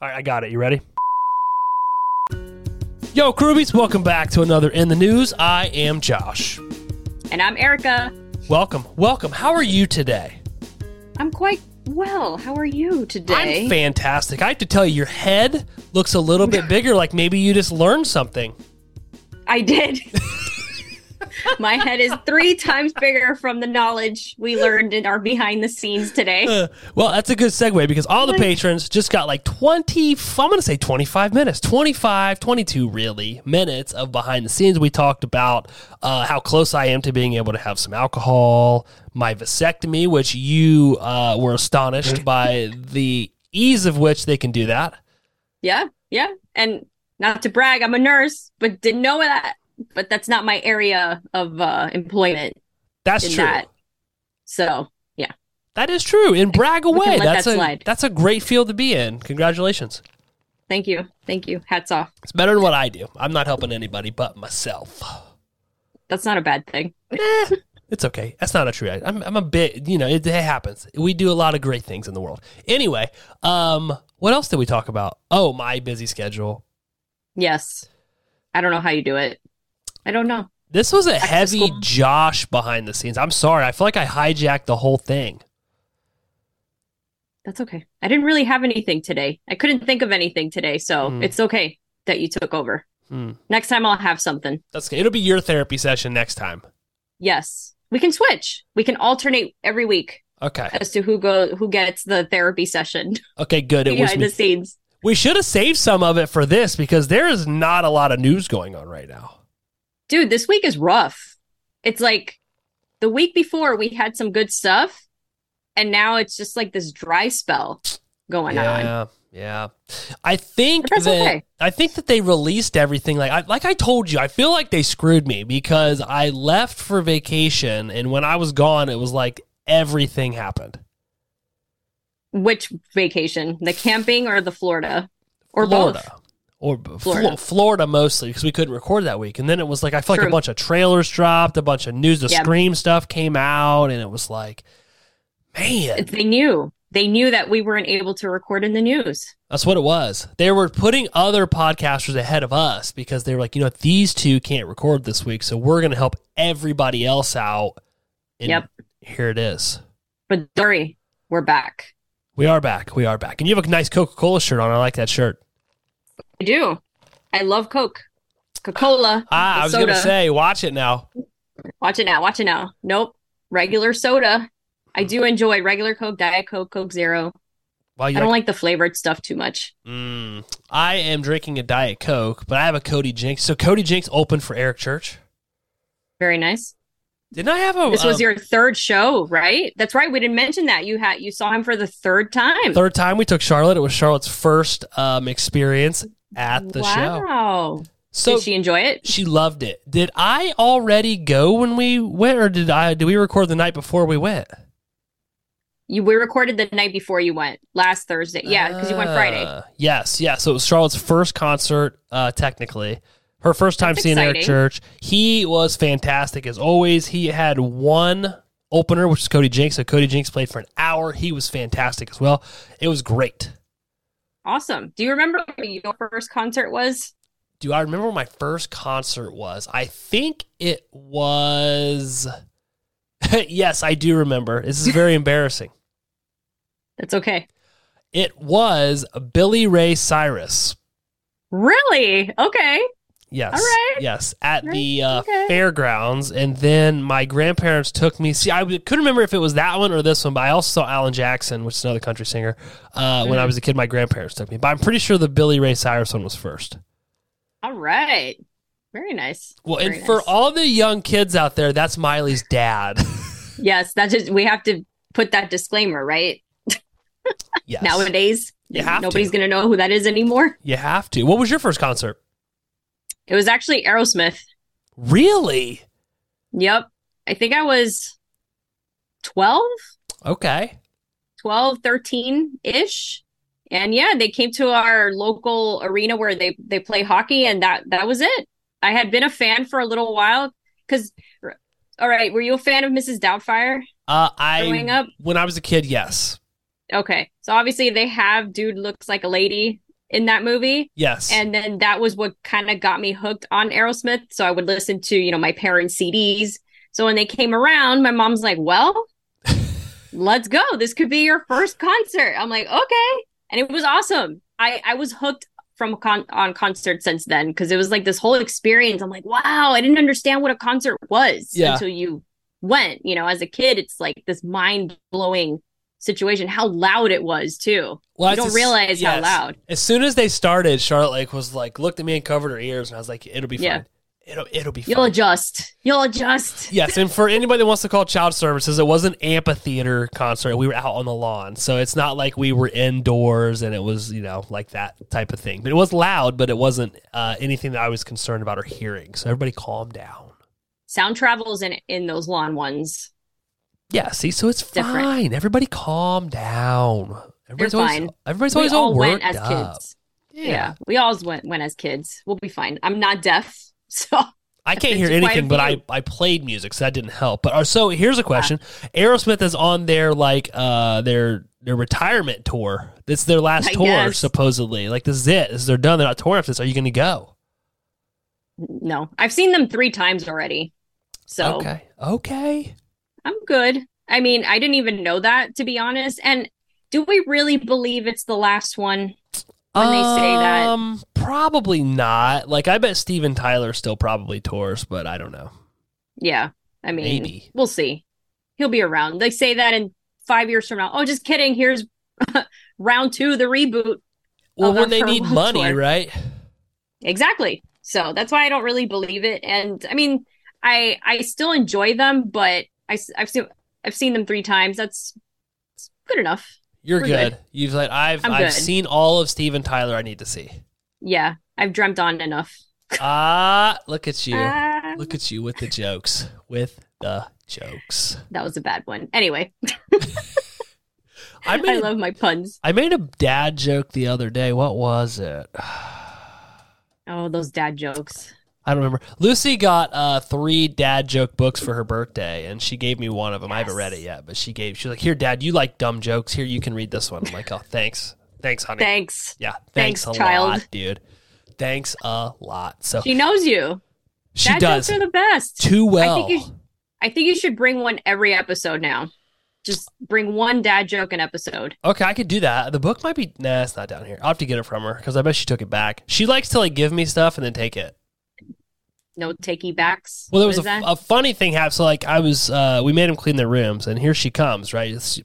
All right, I got it. You ready? Yo, Crewbies, welcome back to another In the News. I am Josh. And I'm Erica. Welcome, welcome. How are you today? I'm quite well. How are you today? I'm fantastic. I have to tell you, your head looks a little bit bigger, like maybe you just learned something. I did. My head is three times bigger from the knowledge we learned in our behind the scenes today. Uh, well, that's a good segue because all the patrons just got like 20, I'm going to say 25 minutes, 25, 22 really minutes of behind the scenes. We talked about uh, how close I am to being able to have some alcohol, my vasectomy, which you uh, were astonished by the ease of which they can do that. Yeah, yeah. And not to brag, I'm a nurse, but didn't know that. But that's not my area of uh, employment. That's true. That. So, yeah. That is true. And brag away. That's that a slide. that's a great field to be in. Congratulations. Thank you. Thank you. Hats off. It's better than what I do. I'm not helping anybody but myself. That's not a bad thing. Eh, it's okay. That's not a true. I'm, I'm a bit, you know, it, it happens. We do a lot of great things in the world. Anyway, um, what else did we talk about? Oh, my busy schedule. Yes. I don't know how you do it. I don't know. This was a to heavy. Josh behind the scenes. I'm sorry. I feel like I hijacked the whole thing. That's okay. I didn't really have anything today. I couldn't think of anything today, so Hmm. it's okay that you took over. Hmm. Next time I'll have something. That's okay. It'll be your therapy session next time. Yes. We can switch. We can alternate every week Okay. as to who go who gets the therapy session Okay. Good. It was behind me. the scenes. We should have saved some of it for this because there is not a lot of news going on right now. Dude, this week is rough. It's like the week before we had some good stuff and now it's just like this dry spell going on. yeah, yeah. I think that okay. I think that they released everything. Like I, like I told you, I feel like they screwed me because I left for vacation, and when I was gone, it was like everything happened. Which vacation? The camping or the Florida? Or Florida. both? Or Florida. Florida. Mostly because we couldn't record that week, and then it was like I feel like a bunch of trailers dropped, a bunch of news, the Yeah. Scream stuff came out, and it was like, man, They knew. They knew that we weren't able to record in the news. That's what it was. They were putting other podcasters ahead of us because they were like, you know, these two can't record this week, so we're going to help everybody else out. And Yep. Here it is. But worry, we're back. We are back. We are back. And you have a nice Coca Cola shirt on. I like that shirt. I do. I love Coke. Coca-Cola. Ah, I was going to say, watch it now. Watch it now. Watch it now. Nope. Regular soda. I do enjoy regular Coke, Diet Coke, Coke Zero. While I don't like, like the flavored stuff too much. mm, I am drinking a Diet Coke, but I have a Cody Jinks. So Cody Jinks opened for Eric Church. Very nice. Didn't I have a This was a your third show, right? That's right. We didn't mention that. You had you saw him for the third time. third time we took Charlotte? It was Charlotte's first um, experience at the show. wow. So Did she enjoy it? She loved it. Did I already go when we went, or did I? Did we record the night before we went? You we recorded the night before you went last Thursday. Yeah, because you went Friday. Uh, yes, yes. So it was Charlotte's first concert, uh, technically. Her first time That's seeing Eric exciting. Church. He was fantastic as always. He had one opener, which is Cody Jinks. So Cody Jinks played for an hour. He was fantastic as well. It was great. Awesome. Do you remember what your first concert was? Do I remember what my first concert was? I think it was. yes, I do remember. This is very embarrassing. That's okay. It was Billy Ray Cyrus. Really? Okay. Yes. All right. Yes. At Right, the uh, okay. fairgrounds. And then my grandparents took me. See, I couldn't remember if it was that one or this one, but I also saw Alan Jackson, which is another country singer. Uh, When I Mm. was a kid, my grandparents took me. But I'm pretty sure the Billy Ray Cyrus one was first. All right. Very nice. Well, Very and for all the young kids out there, that's Miley's dad. Yes, that's just we have to put that disclaimer, right? yes. Nowadays, You have nobody's going to know who that is anymore. You have to. What was your first concert? It was actually Aerosmith. Really? Yep. I think I was 12, Okay. 12, 13 ish. And yeah, they came to our local arena where they they play hockey and that that was it. I had been a fan for a little while cuz all right, were you a fan of Mrs. Doubtfire Uh, I growing up? when I was a kid, yes. Okay. So obviously they have dude looks like a lady in that movie. Yes. And then that was what kind of got me hooked on Aerosmith. So I would listen to, you know, my parents' CDs. So when they came around, my mom's like, well, let's go. This could be your first concert. I'm like, okay. And it was awesome. I, I was hooked from con- on concert since then because it was like this whole experience. I'm like, wow, I didn't understand what a concert was Yeah. until you went. You know, as a kid, it's like this mind blowing situation. How loud it was too. Well, you don't realize how loud. As soon as they started, Charlotte Lake was like, looked at me and covered her ears, and I was like, it'll be Yeah. fine. It'll it'll be fine. You'll adjust. You'll adjust. Yes, and for anybody that wants to call child services, it was an amphitheater concert. We were out on the lawn, so it's not like we were indoors and it was you know like that type of thing. But it was loud, but it wasn't uh, anything that I was concerned about or hearing. So everybody, calm down. Sound travels in in those lawn ones. Yeah, see, so it's Different. fine. Everybody, calm down. Everybody's You're always fine. everybody's we always all all went worked as up. kids. Yeah. we all went went as kids. We'll be fine. I'm not deaf, so I can't hear to quite a anything, but I. I played music, so that didn't help. But uh, so here's a question: Aerosmith is on their like uh their their retirement tour. This is their last I tour, guess. supposedly. Like this is it. This is they're done. They're not touring after this. Are you going to go? no. I've seen them three times already. So Okay, okay. I'm good. I mean, I didn't even know that to be honest. And do we really believe it's the last one? When they say that. um, probably not. Like I bet Steven Tyler still probably tours, but I don't know. Yeah. I mean, Maybe. we'll see. He'll be around. They say that in five years from now. Oh, just kidding. Here's round two, the reboot. Well, when they need money, tour. right? Exactly. So that's why I don't really believe it. And I mean, I I still enjoy them, but I have seen I've seen them three times. That's good enough. You're good. good. You've like I've I'm I've good. seen all of Steven Tyler. I need to see. Yeah, I've dreamt on enough. Ah, look at you. Ah, Look at you with the jokes. With the jokes. that was a bad one. Anyway, I I made a, love my puns. I made a dad joke the other day. What was it? Oh, those dad jokes. I don't remember. Lucy got uh, three dad joke books for her birthday, and she gave me one of them. I haven't read it yet, but she gave. She was like, "Here, Dad, you like dumb jokes. Here, you can read this one." I'm like, "Oh, thanks, thanks, honey. Thanks. yeah, thanks, Thanks, a child. lot, dude. Thanks a lot." So She knows you. she dad does jokes are the best. too well. I think you. sh- I think you should bring one every episode now. Just bring one dad joke an episode. Okay, I could do that. The book might be nah, it's not down here. I'll have to get it from her because I bet she took it back. She likes to like give me stuff and then take it. No takey backs. Well, there was a, a funny thing happened. So like I was, uh, we made him clean their rooms, and here she comes. Right, It's-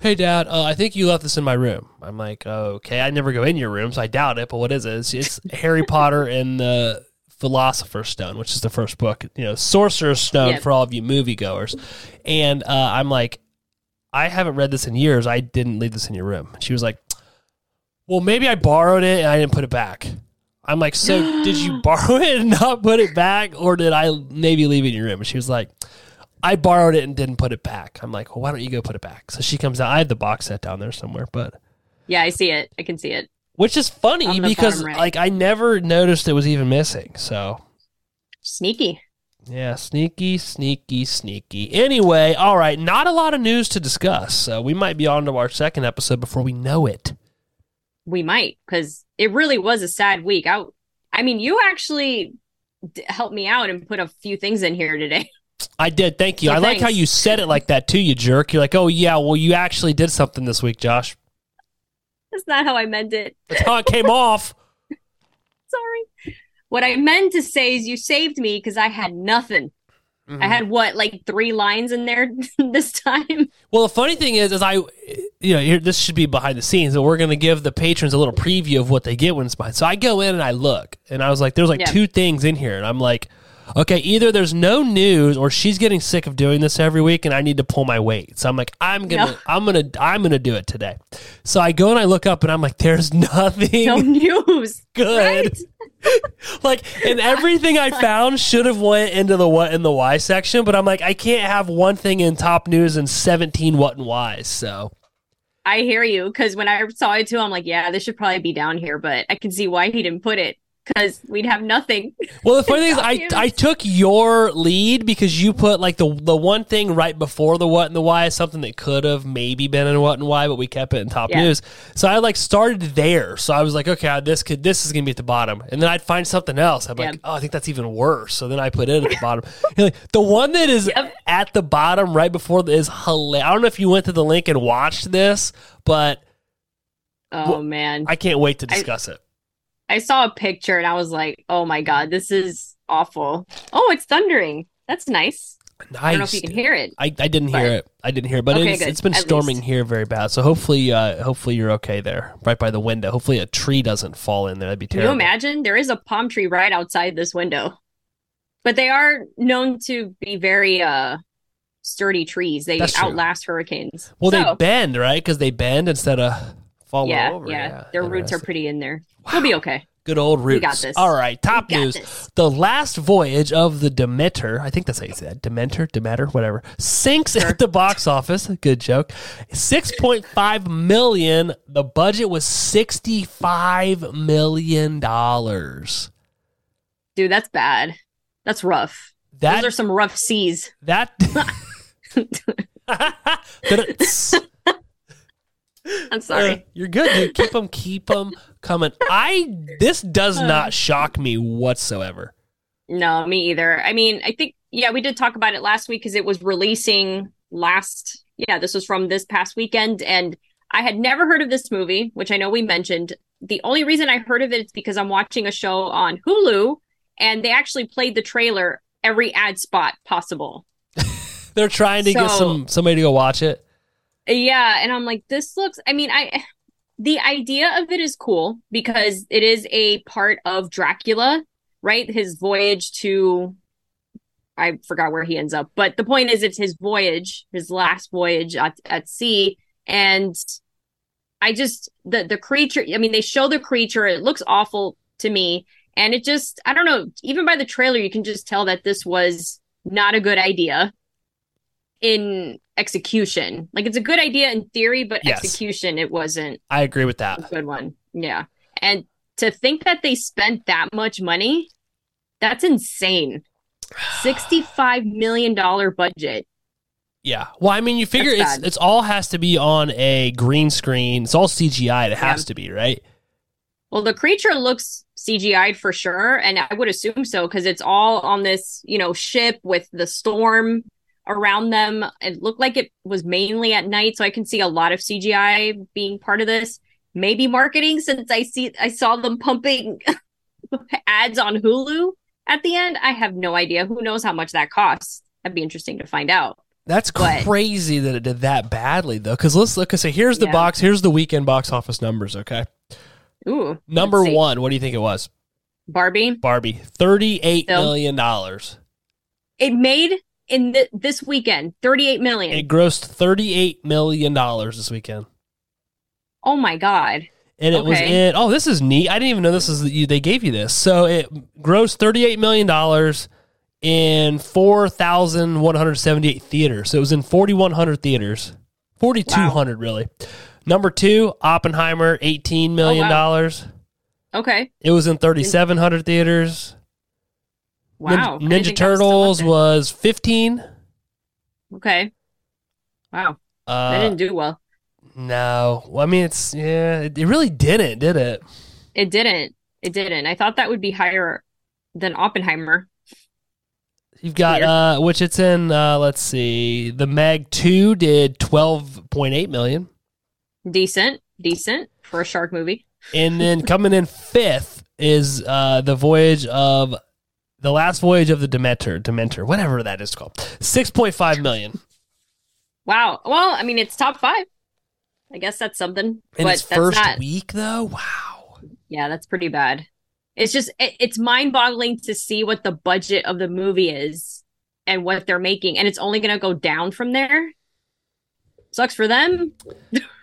hey Dad, uh, I think you left this in my room. I'm like, okay, I never go in your room, so I doubt it. But what is it? It's, it's Harry Potter and the Philosopher's Stone, which is the first book. You know, Sorcerer's Stone Yep. for all of you moviegoers. And uh, I'm like, I haven't read this in years. I didn't leave this in your room. She was like, well, maybe I borrowed it and I didn't put it back. I'm like, so did you borrow it and not put it back, or did I maybe leave it in your room? And she was like, I borrowed it and didn't put it back. I'm like, well, why don't you go put it back? So she comes out. I have the box set down there somewhere, but yeah, I see it. I can see it. which is funny because right. like I never noticed it was even missing. So Sneaky. yeah, sneaky, sneaky, sneaky. Anyway, all right, not a lot of news to discuss. So we might be on to our second episode before we know it. We might because it really was a sad week. I, I mean, you actually d- helped me out and put a few things in here today. I did. Thank you. So I like how you said it like that too, you jerk. You're like, oh yeah, well you actually did something this week, Josh. That's not how I meant it. That's how it came off. Sorry. What I meant to say is you saved me because I had nothing. Mm-hmm. I had what, like three lines in there this time? Well, the funny thing is, is I, you know, here, this should be behind the scenes, but we're going to give the patrons a little preview of what they get when it's behind. So I go in and I look, and I was like, there's like Yeah. two things in here, and I'm like, okay, either there's no news or she's getting sick of doing this every week, and I need to pull my weight. So I'm like, I'm gonna, No. I'm gonna, I'm gonna do it today. So I go and I look up, and I'm like, there's nothing No news. good. Right? like and everything I found should have went into the what in the why section, but I'm like I can't have one thing in top news and 17 what and whys. So I hear you because when I saw it too, I'm like, yeah, this should probably be down here, but I can see why he didn't put it. Because we'd have nothing. Well, the funny thing is, I. I took your lead because you put like the the one thing right before the what and the why is something that could have maybe been in what and why, but we kept it in top Yeah. news. So I like started there. So I was like, okay, this could this is gonna be at the bottom, and then I'd find something else. I'm like, oh, I think that's even worse. So then I put it at the bottom. Like, the one that is Yep. at the bottom right before is hilarious. I don't know if you went to the link and watched this, but Oh man. I can't wait to I- discuss it. I saw a picture and I was like, "Oh my god, this is awful." Oh, it's thundering. That's nice. Nice. I don't know if you can hear it. I, I didn't hear it. I didn't hear it, but Okay, it's, it's been At storming least. here very bad. So hopefully, uh, hopefully you're okay there, right by the window. Hopefully a tree doesn't fall in there. That'd be Can terrible. you imagine? There is a palm tree right outside this window. But they are known to be very uh sturdy trees. They outlast hurricanes. Well, So, they bend, right? Because they bend instead of falling yeah, over. yeah, Their roots are pretty in there. We'll be okay. good old roots. We got this. All right, top news: this. the last voyage of the Demeter. I think that's how you say that. Demeter, Demeter, whatever. Sinks Sure. at the box office. Good joke. Six point five million. The budget was sixty-five million dollars. Dude, that's bad. That's rough. That Those are some rough seas. That. I'm sorry. Uh, you're good, dude. Keep them, keep them coming. I. This does Uh. not shock me whatsoever. No, me either. I mean, I think yeah, we did talk about it last week because it was releasing last. Yeah, this was from this past weekend, and I had never heard of this movie, which I know we mentioned. The only reason I heard of it is because I'm watching a show on Hulu, and they actually played the trailer every ad spot possible. They're trying to get some somebody to go watch it. Yeah, and I'm like, this looks. I mean, I the idea of it is cool because it is a part of Dracula, right? His voyage to I forgot where he ends up, but the point is, it's his voyage, his last voyage at, at sea, and I just the the creature. I mean, they show the creature; it looks awful to me, and it just I don't know. Even by the trailer, you can just tell that this was not a good idea in execution. Like it's a good idea in theory, but Yes. execution, it wasn't I agree with that. good one. Yeah. And to think that they spent that much money, that's insane. $65 million budget. Yeah. Well, I mean, you figure That's it's bad. it's all has to be on a green screen. It's all CGI. It has to be, right? Well, the creature looks CGI'd for sure, and I would assume so because it's all on this, you know, ship with the storm around them. It looked like it was mainly at night, so I can see a lot of CGI being part of this. Maybe marketing, since I see I saw them pumping ads on Hulu at the end. I have no idea. Who knows how much that costs? That'd be interesting to find out. That's But- crazy that it did that badly, though. Because let's look. So here's the Yeah. box. Here's the weekend box office numbers. Okay. Ooh, Number one. What do you think it was? Barbie. Barbie. Thirty-eight Phil? million dollars. It made in th- this weekend 38 million. It grossed thirty-eight million dollars this weekend. oh my god. and it was Okay. in. Oh, this is neat. I didn't even know this is you. They gave you this, so it grossed thirty-eight million dollars in four thousand one hundred seventy-eight theaters. So it was in forty-one hundred theaters, forty-two hundred really. Number two, Oppenheimer, eighteen million oh, dollars. Okay. It was in thirty-seven hundred theaters. Nin- Wow. Didn't Ninja that was Turtles was fifteen. Okay. Wow. That Uh, didn't do well. no, well, I mean it's yeah, it, it really didn't, did it? It didn't. It didn't. I thought that would be higher than Oppenheimer. You've got Weird. uh which it's in uh let's see. The Meg 2 did 12.8 million. Decent. Decent for a shark movie. And then coming in fifth is uh the voyage of the last voyage of the Demeter, Dementor, whatever that is called. 6.5 million. Wow. Well, I mean, it's top five. I guess that's something. In but its first not. week though. Wow. Yeah, that's pretty bad. It's just it, it's mind-boggling to see what the budget of the movie is and what they're making, and it's only going to go down from there. Sucks for them.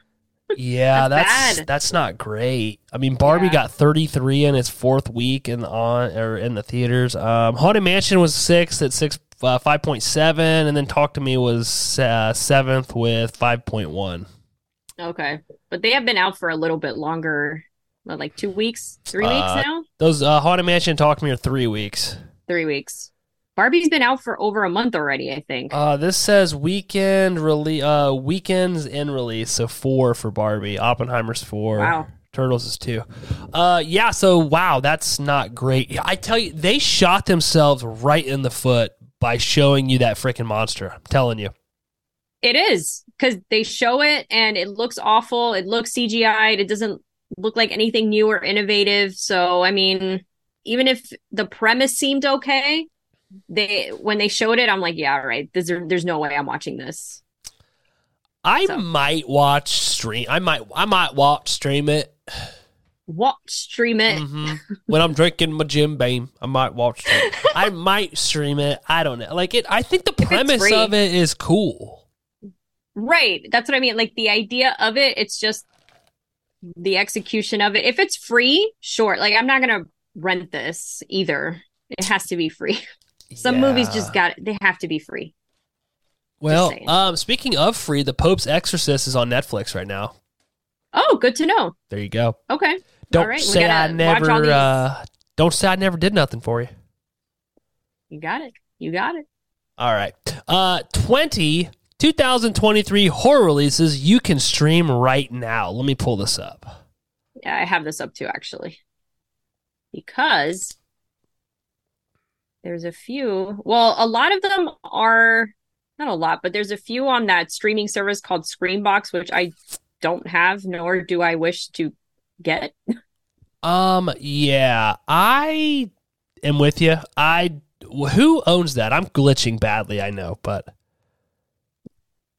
Yeah, That's that's that's not great. I mean, Barbie Yeah. got 33 in its fourth week in on or in the theaters. Um, Haunted Mansion was sixth at six uh, 5.7, and then Talk to Me was uh, seventh with 5.1. Okay, but they have been out for a little bit longer, what, like two weeks, three Uh, weeks now. Those uh, Haunted Mansion Talk to Me are three weeks. Three weeks. Barbie's been out for over a month already, I think. Uh, this says weekend release, uh, weekends in release. So four for Barbie. Oppenheimer's four. Wow. Turtles is two. Uh, yeah. So wow, that's not great. I tell you, they shot themselves right in the foot by showing you that freaking monster. I'm telling you. It is because they show it and it looks awful. It looks CGI'd. It doesn't look like anything new or innovative. So, I mean, even if the premise seemed okay, they when they showed it, I'm like, yeah, all right. There's there's no way I'm watching this. I So- might watch stream. I might. I might watch stream it Watch stream it. hmm when I'm drinking my Jim Beam. I might watch. Stream. it. I might stream it. I don't know. Like it. I think the premise of it is cool. Right. That's what I mean. Like the idea of it, it's just the execution of it. If it's free, sure. Like I'm not gonna rent this either. It has to be free. Some movies just got they have to be free. Well, um, speaking of free, the Pope's Exorcist is on Netflix right now. Oh, good to know. There you go. Okay. Don't All right, we say I gotta watch all never. Uh, don't say I never did nothing for you. You got it. You got it. All right. Uh, 20, 2023 horror releases you can stream right now. Let me pull this up. Yeah, I have this up too actually. Because there's a few. Well, a lot of them are not a lot, but there's a few on that streaming service called Screambox, which I don't have, nor do I wish to get. Um, yeah, I am with you. I who owns that? I'm glitching badly, I know, but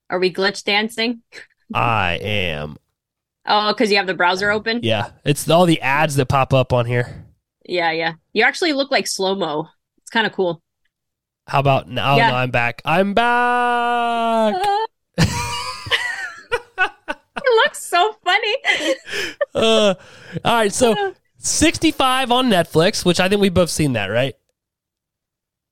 Are we glitch dancing? I am. Oh, because you have the browser open? Yeah, it's all the ads that pop up on here. Yeah, yeah. You actually look like slow mo. It's kind of cool. How about now? Yeah. no, I'm back. I'm back. it looks so funny. Uh, all right, so 65 on Netflix, which I think we've both seen that, right?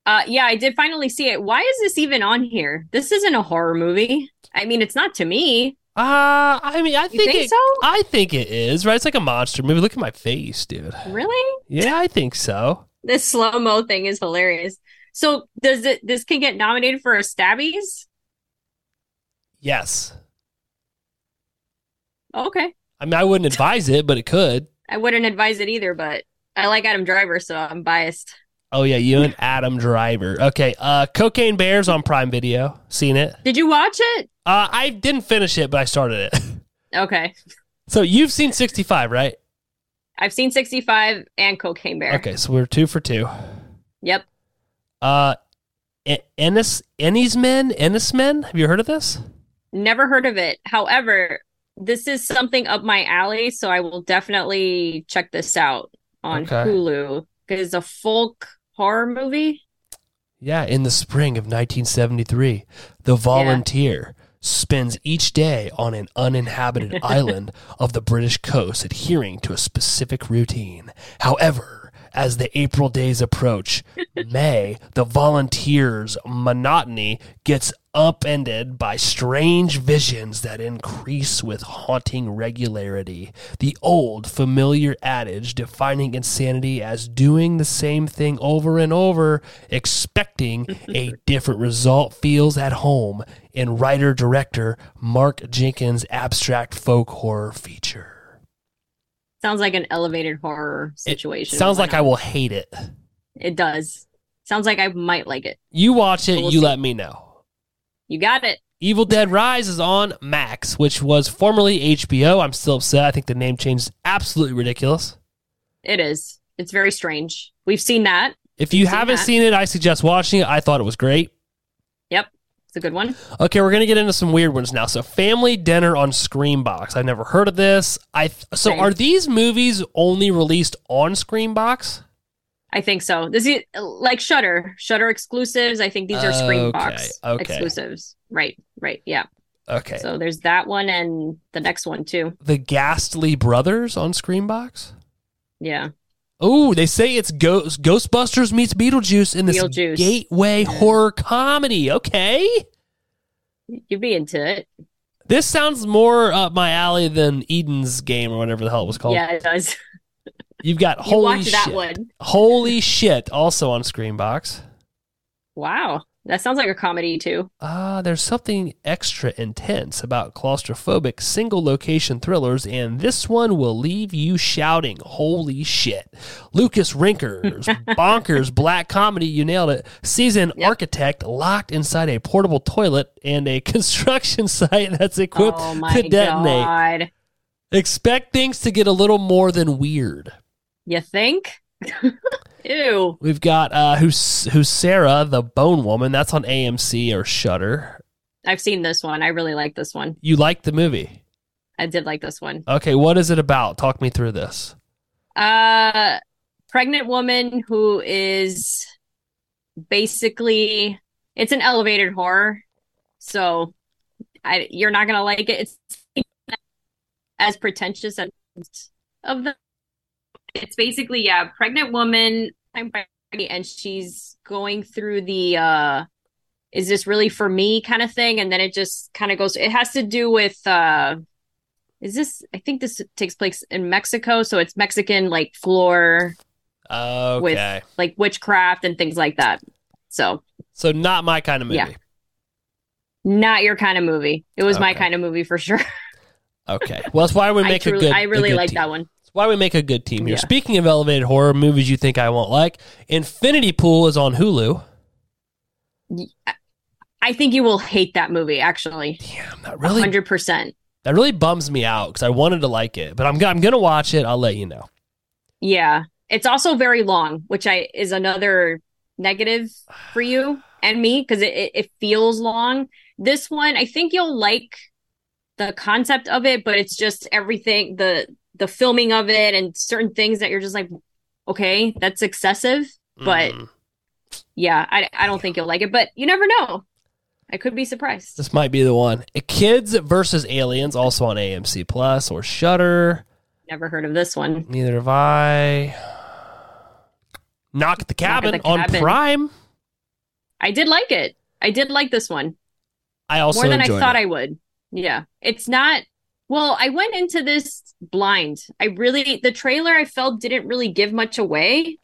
Uh, yeah, I did finally see it. Why is this even on here? This isn't a horror movie. I mean, it's not to me. Uh, I mean, I think, think it, so? I think it is, right? It's like a monster movie. Look at my face, dude. Really? Yeah, I think so. This slow mo thing is hilarious. So does it? This can get nominated for a Stabbies? Yes. Okay, I mean, I wouldn't advise it, but it could. I wouldn't advise it either, but I like Adam Driver, so I'm biased. Oh yeah, you and Adam Driver. Okay, uh, Cocaine Bears on Prime Video. Seen it? Did you watch it? Uh, I didn't finish it, but I started it. Okay, so you've seen 65, right? I've seen 65 and Cocaine Bear. Okay, so we're two for two. Yep. Uh, Enys Enys Men Enys Men. Have you heard of this? Never heard of it. However, this is something up my alley, so I will definitely check this out on Okay. Hulu. It's a folk horror movie. Yeah, in the spring of 1973, the volunteer spends each day on an uninhabited island of the British coast adhering to a specific routine. However, as the April days approach, May, the volunteer's monotony gets upended by strange visions that increase with haunting regularity. The old familiar adage defining insanity as doing the same thing over and over, expecting a different result, feels at home in writer director Mark Jenkin's abstract folk horror feature. Sounds like an elevated horror It situation. sounds like I will hate it. It does. Sounds like I might like it. You watch it, We'll you see. let me know. You got it. Evil Dead Rise is on Max, which was formerly HBO. I'm still upset. I think the name change is absolutely ridiculous. It is. It's very strange. We've seen that. If you Seen haven't seen it, I suggest watching it. I thought it was great. It's a good one. Okay, we're gonna get into some weird ones now. So, Family Dinner on Screambox. I've never heard of this. I th- so Same. are these movies only released on Screambox? I think so. This is like Shutter. Shutter exclusives. I think these are Screambox Okay, okay. exclusives. Right. Right. Yeah. Okay, So there's that one and the next one too. The Ghastly Brothers on Screambox. Yeah. Oh, they say it's Ghost Ghostbusters meets Beetlejuice in this Beetlejuice. gateway horror comedy. Okay. You'd be into it. This sounds more up my alley than Eden's game or whatever the hell it was called. Yeah, it does. You've got You holy watched shit. Holy shit! Also on Screambox. Wow. That sounds like a comedy too. Ah, there's something extra intense about claustrophobic single location thrillers, and this one will leave you shouting, Holy shit. Lucas Rinker's bonkers black comedy, you nailed it. Sees an Yep. architect locked inside a portable toilet and a construction site that's equipped oh to detonate. god. Expect things to get a little more than weird. You think? Ew. We've got uh who's Huesera, the bone woman, that's on AMC or Shutter. I've seen this one. I really like this one. You like the movie. I did like this one. Okay, what is it about? Talk me through this. Uh pregnant woman who is basically it's an elevated horror. So I you're not going to like it. It's as pretentious as of the it's basically yeah, pregnant woman I'm pregnant, and she's going through the uh is this really for me kind of thing and then it just kind of goes it has to do with uh is this i think this takes place in mexico so it's mexican like floor Okay. like witchcraft and things like that so so not my kind of movie. Yeah. not your kind of movie it was my kind of movie for sure Okay. Well, that's why we I, make a good I really like that one That's why we make a good team here. Yeah. Speaking of elevated horror movies you think I won't like, Infinity Pool is on Hulu. i think you will hate that movie actually Damn, that really 100% that really bums me out because I wanted to like it, but I'm I'm gonna watch it. I'll let you know. yeah it's also very long which i is another negative for you and me because it, it, it feels long this one i think you'll like the concept of it but it's just everything the the filming of it and certain things that you're just like okay that's excessive But- Mm. yeah i, I don't think you'll like it but you never know i could be surprised this might be the one. Kids versus Aliens, also on AMC Plus or Shutter. never heard of this one Neither have I. Knock at the Cabin the on Cabin. Prime. i did like it i did like this one I also more than I thought it. I would. Yeah. It's not well, I went into this blind. I really the trailer I felt didn't really give much away.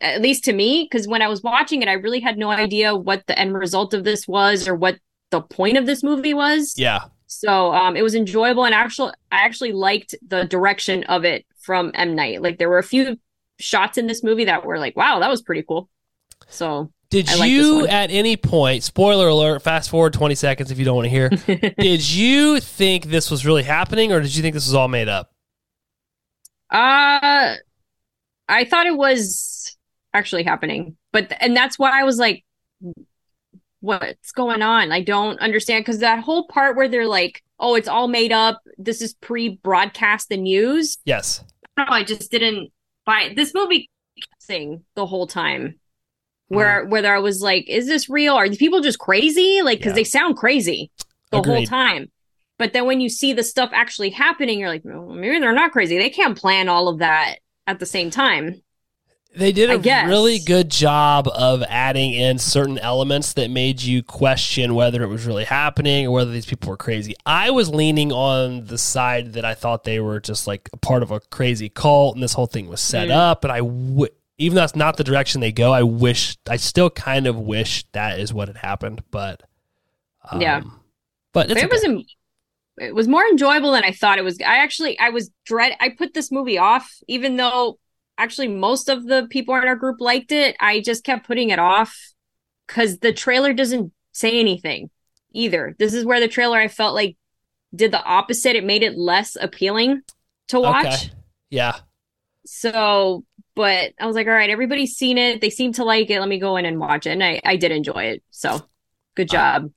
At least to me, because when I was watching it, I really had no idea what the end result of this was or what the point of this movie was. yeah. So um it was enjoyable and actual I actually liked the direction of it from M. Night. Like there were a few shots in this movie that were like, wow, that was pretty cool. So Did I you at any point, spoiler alert, fast forward 20 seconds if you don't want to hear, did you think this was really happening or did you think this was all made up? Uh I thought it was actually happening. But and that's why I was like what's going on? I don't understand cuz that whole part where they're like, "Oh, it's all made up. This is pre-broadcast the news." Yes. I don't know, I just didn't buy it. This movie thing the whole time. Where whether I was like, "Is this real? Are these people just crazy?" Like cuz Yeah. they sound crazy the whole time. But then when you see the stuff actually happening, you're like, well, maybe they're not crazy. They can't plan all of that at the same time. They did a really good job of adding in certain elements that made you question whether it was really happening or whether these people were crazy. I was leaning on the side that I thought they were just like a part of a crazy cult and this whole thing was set Mm. up. And I, w- even though that's not the direction they go, I wish, I still kind of wish that is what had happened. But, um, Yeah. But it's it okay. was en- it was more enjoyable than I thought it was. I actually I was dread I put this movie off even though actually most of the people in our group liked it. I just kept putting it off cuz the trailer doesn't say anything either. This is where the trailer I felt like did the opposite. It made it less appealing to watch. Okay. Yeah. So, but I was like, all right, everybody's seen it. They seem to like it. Let me go in and watch it. And I, I did enjoy it. So good job,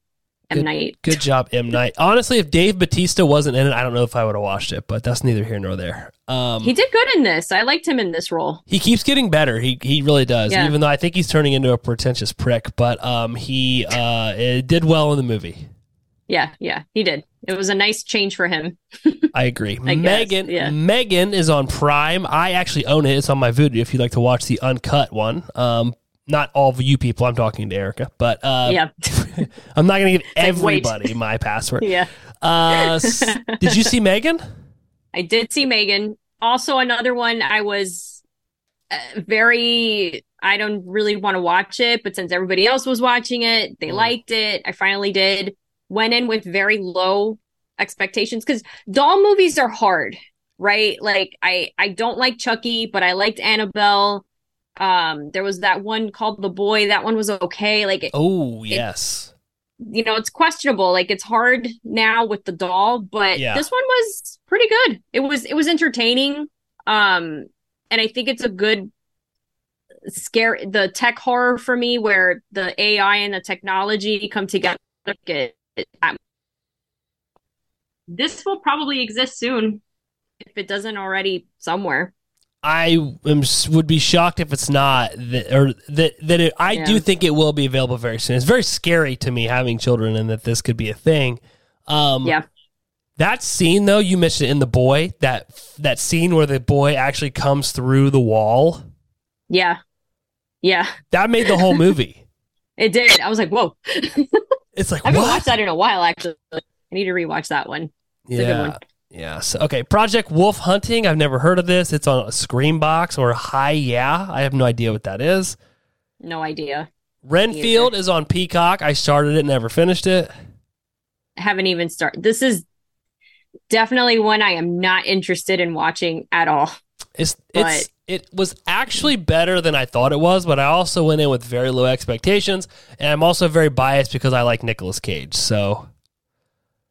M. Night. Good job, M. Night. Honestly, if Dave Batista wasn't in it, I don't know if I would have watched it, but that's neither here nor there. Um, He did good in this. I liked him in this role. He keeps getting better. He he really does. Yeah. Even though I think he's turning into a pretentious prick, but um he uh it did well in the movie. Yeah, yeah, he did. It was a nice change for him. I agree. I Megan yeah. Megan is on Prime. I actually own it. It's on my Vudu if you'd like to watch the uncut one. Um not all of you people. I'm talking to Erica, but uh, yeah, I'm not going to give like, everybody my password. yeah. Uh, did you see Megan? I did see Megan. also another one I was uh, very I don't really want to watch it, but since everybody else was watching it, they Mm. liked it. I finally did. Went in with very low expectations cuz doll movies are hard, right? Like I I don't like Chucky, but I liked Annabelle. Um there was that one called The Boy. That one was okay. Like Oh yes. you know, it's questionable. Like it's hard now with the doll, but Yeah. this one was pretty good. It was it was entertaining. Um and I think it's a good scare the tech horror for me where the AI and the technology come together. It- this will probably exist soon if it doesn't already somewhere. I am would be shocked if it's not that or that that it, I do think it will be available very soon. It's very scary to me having children and that this could be a thing. Um, Yeah. That scene though, you mentioned it in the boy that that scene where the boy actually comes through the wall. Yeah. Yeah, That made the whole movie. It did. I was like, whoa. It's like I haven't what? watched that in a while actually. I need to rewatch that one. It's a good yeah. one. Yeah. So, okay. Project Wolf Hunting. I've never heard of this. It's on a Screambox or Hi Yeah. I have no idea what that is. No idea. Renfield is on Peacock. I started it, never finished it. haven't even started. This is definitely one I am not interested in watching at all. It's it's it was actually better than I thought it was, but I also went in with very low expectations, and I'm also very biased because I like Nicolas Cage. So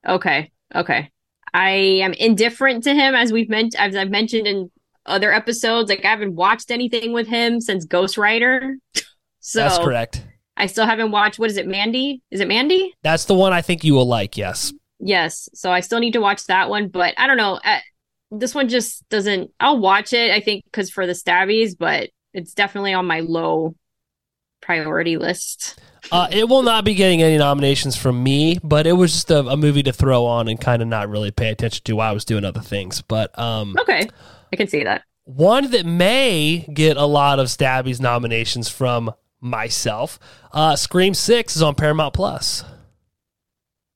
Okay, okay. I am indifferent to him as we've meant as I've mentioned in other episodes. Like I haven't watched anything with him since Ghost Rider. So that's correct. I still haven't watched what is it, Mandy? Is it Mandy? That's the one I think you will like. Yes. Yes. So I still need to watch that one, but I don't know. Uh, this one just doesn't. I'll watch it. I think because for the stabbies, but it's definitely on my low priority list. Uh, it will not be getting any nominations from me, but it was just a, a movie to throw on and kind of not really pay attention to while I was doing other things. But um, Okay, I can see that. one that may get a lot of Stabbies nominations from myself, uh, Scream Six is on Paramount Plus.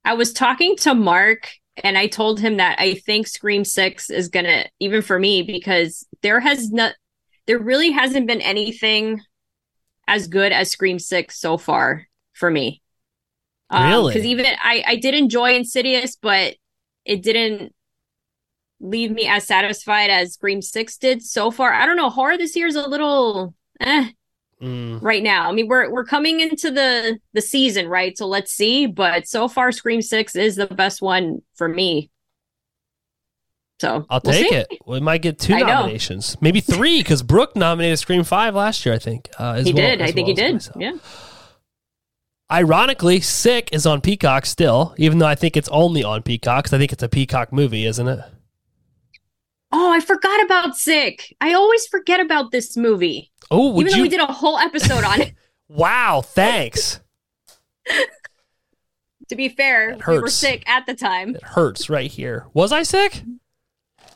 I was talking to Mark and I told him that I think Scream 6 is going to even for me because there has not there really hasn't been anything as good as Scream 6 so far for me. Really? Cuz even I I did enjoy Insidious but it didn't leave me as satisfied as Scream 6 did so far. I don't know, horror this year is a little eh Mm. right now. I mean, we're we're coming into the the season, right? So let's see. But so far, Scream Six is the best one for me. So I'll we'll take see. it. We might get two I know. nominations, maybe three, because Brooke nominated Scream Five last year. I think. Uh, as He well- did. I think well he did. myself. Yeah. Ironically, Sick is on Peacock still, even though I think it's only on Peacock because I think it's a Peacock movie, isn't it? Oh, I forgot about Sick. I always forget about this movie, Oh, even though you? we did a whole episode on it. wow, thanks. To be fair, we were sick at the time. it hurts right here. Was I sick?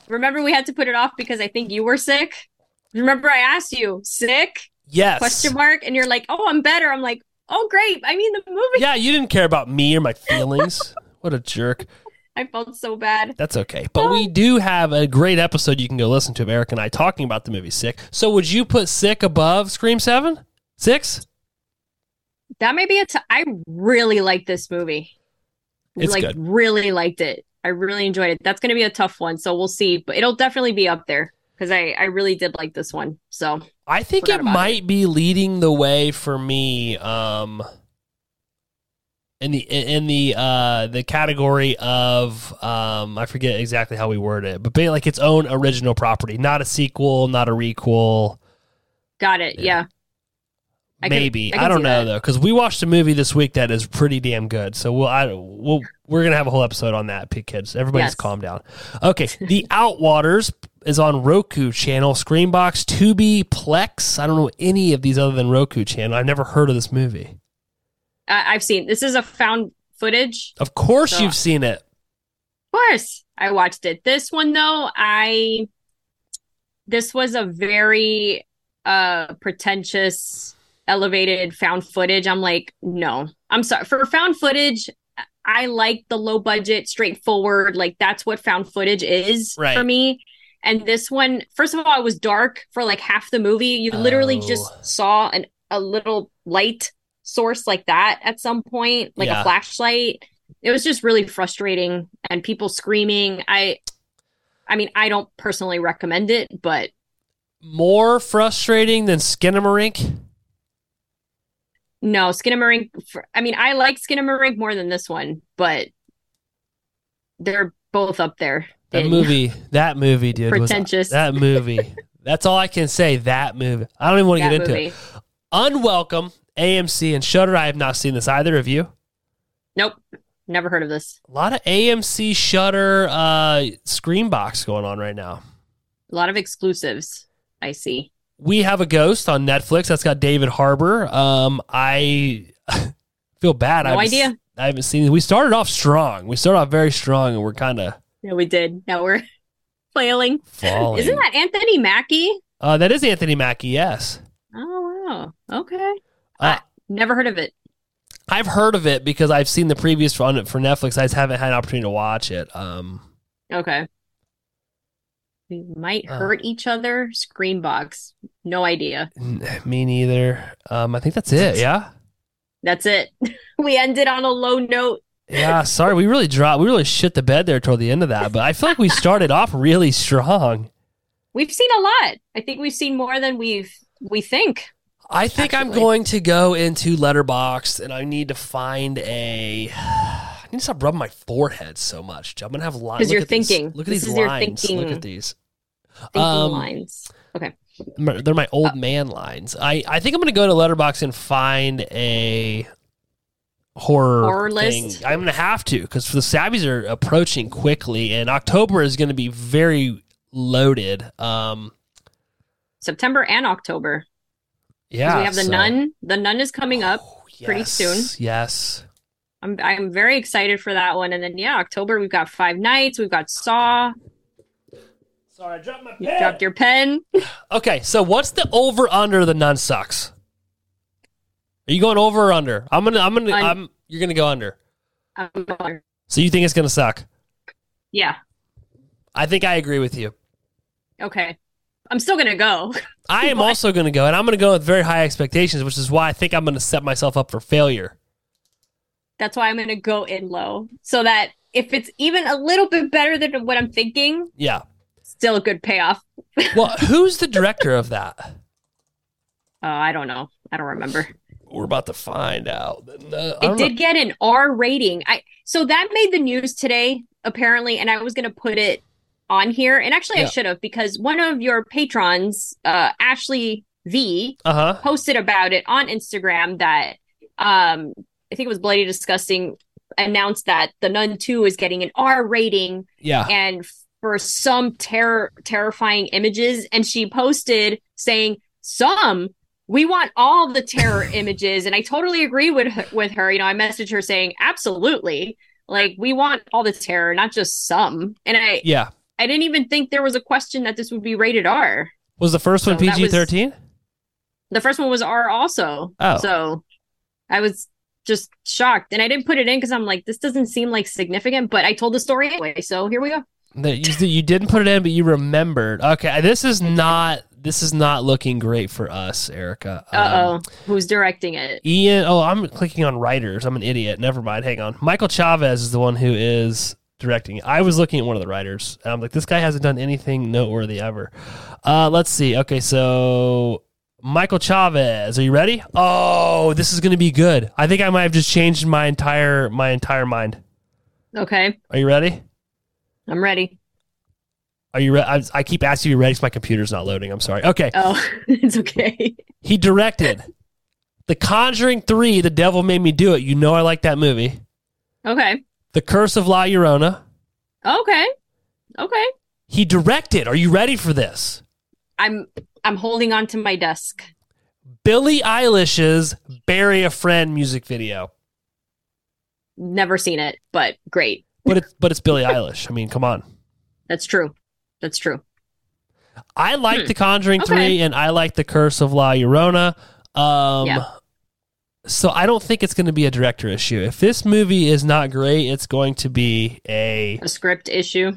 Remember, we had to put it off because I think you were sick. Remember, I asked you sick Yes. question mark, and you're like, "Oh, I'm better." I'm like, "Oh, great." I mean, the movie. Yeah, you didn't care about me or my feelings. what a jerk. I felt so bad. That's okay. But we do have a great episode you can go listen to of Eric and I talking about the movie Sick. So would you put Sick above Scream 7? 6? That may be a. T- I really like this movie. It's like good. really liked it. I really enjoyed it. That's going to be a tough one, so we'll see. But it'll definitely be up there because I I really did like this one. So I think it might be leading the way for me um in the in the uh the category of um I forget exactly how we word it, but being like its own original property, not a sequel, not a requel. got it. Yeah. Yeah. I Maybe I I, can don't know that. though, because we watched a movie this week that is pretty damn good. So we'll, I, we'll we're gonna have a whole episode on that. Pig kids, everybody's Yes. calm down. Okay, The Outwaters is on Roku channel, Screambox, Tubi, Plex. I don't know any of these other than Roku channel. I've never heard of this movie. I, I've seen this is a found footage. Of course, So- you've seen it. Of course, I watched it. This one though, I this was a very uh pretentious elevated found footage. I'm like, no. I'm sorry. For found footage, I like the low budget, straightforward, like that's what found footage is Right. for me. And this one, first of all, it was dark for like half the movie. You literally Oh. just saw an a little light source like that at some point, like Yeah. a flashlight. It was just really frustrating and people screaming. I I mean, I don't personally recommend it, but More frustrating than Skinamarink. no, Skinamarink. I mean, I like Skinamarink more than this one, but they're both up there. That movie, that movie, dude. was- Pretentious. that movie. That's all I can say. That movie. I don't even want to get into movie. it. Unwelcome, AMC, and Shudder. I have not seen this either of you. Nope, never heard of this. A lot of AMC Shudder uh, Screambox going on right now. A lot of exclusives. I see. We have a ghost on Netflix that's got David Harbour. Um, I feel bad. No I haven't idea. I haven't seen. it. We started off strong. We started off very strong, and we're kind of Yeah, we did. Now we're flailing. falling. Isn't that Anthony Mackie? Uh, that is Anthony Mackie. Yes. Oh wow. Okay. Uh, Never heard of it. I've heard of it because I've seen the previews on it for Netflix. I just haven't had an opportunity to watch it. Um, Okay. We might Uh. hurt each other. Screambox. No idea. me neither. Um, I think that's it. Yeah. That's it. we ended on a low note. Yeah. Sorry, we really dropped. We really shit the bed there toward the end of that. But I feel like we started off really strong. We've seen a lot. I think we've seen more than we've we think. I think I'm going to go into Letterboxd and I need to find a. I need to stop rubbing my forehead so much. I'm gonna have lines. 'Cause you're at these- thinking. Look at This these lines. Look at these. Thinking Um, lines. Okay. They're my old man lines. I, I think I'm gonna go to Letterboxd and find a horror Horror thing. list? I'm gonna have to because the Sabbies are approaching quickly, and October is gonna be very loaded. Um, September and October. 'Cause yeah, we have the so- Nun. The Nun is coming up. Oh, pretty soon. Yes. I'm I'm very excited for that one. And then yeah, October we've got Five Nights. We've got Saw. Sorry, I dropped my You dropped your pen. Okay, so what's the over under the nun sucks? Are you going over or under? I'm gonna I'm gonna Un- I'm you're gonna go under. Um, So you think it's gonna suck? yeah. I think I agree with you. Okay. I'm still gonna go. I am also gonna go, and I'm gonna go with very high expectations, which is why I think I'm gonna set myself up for failure. That's why I'm gonna go in low. So that if it's even a little bit better than what I'm thinking, Yeah. still a good payoff. Well, who's the director of that? Uh, I don't know. I don't remember. We're about to find out. Uh, It don't know. did get an R rating. I so that made the news today apparently, and I was gonna put it on here, and actually I should have because one of your patrons, uh, Ashley V, Uh-huh. posted about it on Instagram that um I think it was Bloody Disgusting announced that the Nun 2 is getting an R rating. Yeah. and for some terror terrifying images. And she posted saying some we want all the terror images. And I totally agree with her, with her. You know I messaged her saying absolutely. Like we want all the terror not just some. And I Yeah. I didn't even think there was a question that this would be rated R Was the first one So that PG thirteen? the first one was R also Oh. so I was just shocked and I didn't put it in because I'm like this doesn't seem like significant but I told the story anyway so here we go That you, you didn't put it in, but you remembered. Okay, this is not this is not looking great for us, Erica. Um, uh oh who's directing it Ian. Oh, I'm clicking on writers. I'm an idiot. Never mind. Hang on. Michael Chaves is the one who is directing. I was looking at one of the writers, and I'm like, this guy hasn't done anything noteworthy ever. Uh, let's see. Okay, so Michael Chaves. Are you ready? Oh, this is going to be good. I think I might have just changed my entire my entire mind. okay Are you ready? I'm ready Are you ready? I, I keep asking you ready because my computer's not loading. I'm sorry. Okay. Oh, it's okay. He directed The Conjuring 3, The Devil Made Me Do It. You know I like that movie. Okay. The Curse of La Llorona. Okay. Okay. He directed. Are you ready for this? I'm I'm holding on to my desk. Billie Eilish's Bury a Friend music video. Never seen it, but great. But it's but it's Billie Eilish. I mean, come on. That's true. That's true. I like Hmm. The Conjuring Okay. 3 and I like The Curse of La Llorona. Um Yeah. So I don't think it's going to be a director issue. If this movie is not great, it's going to be a A script issue.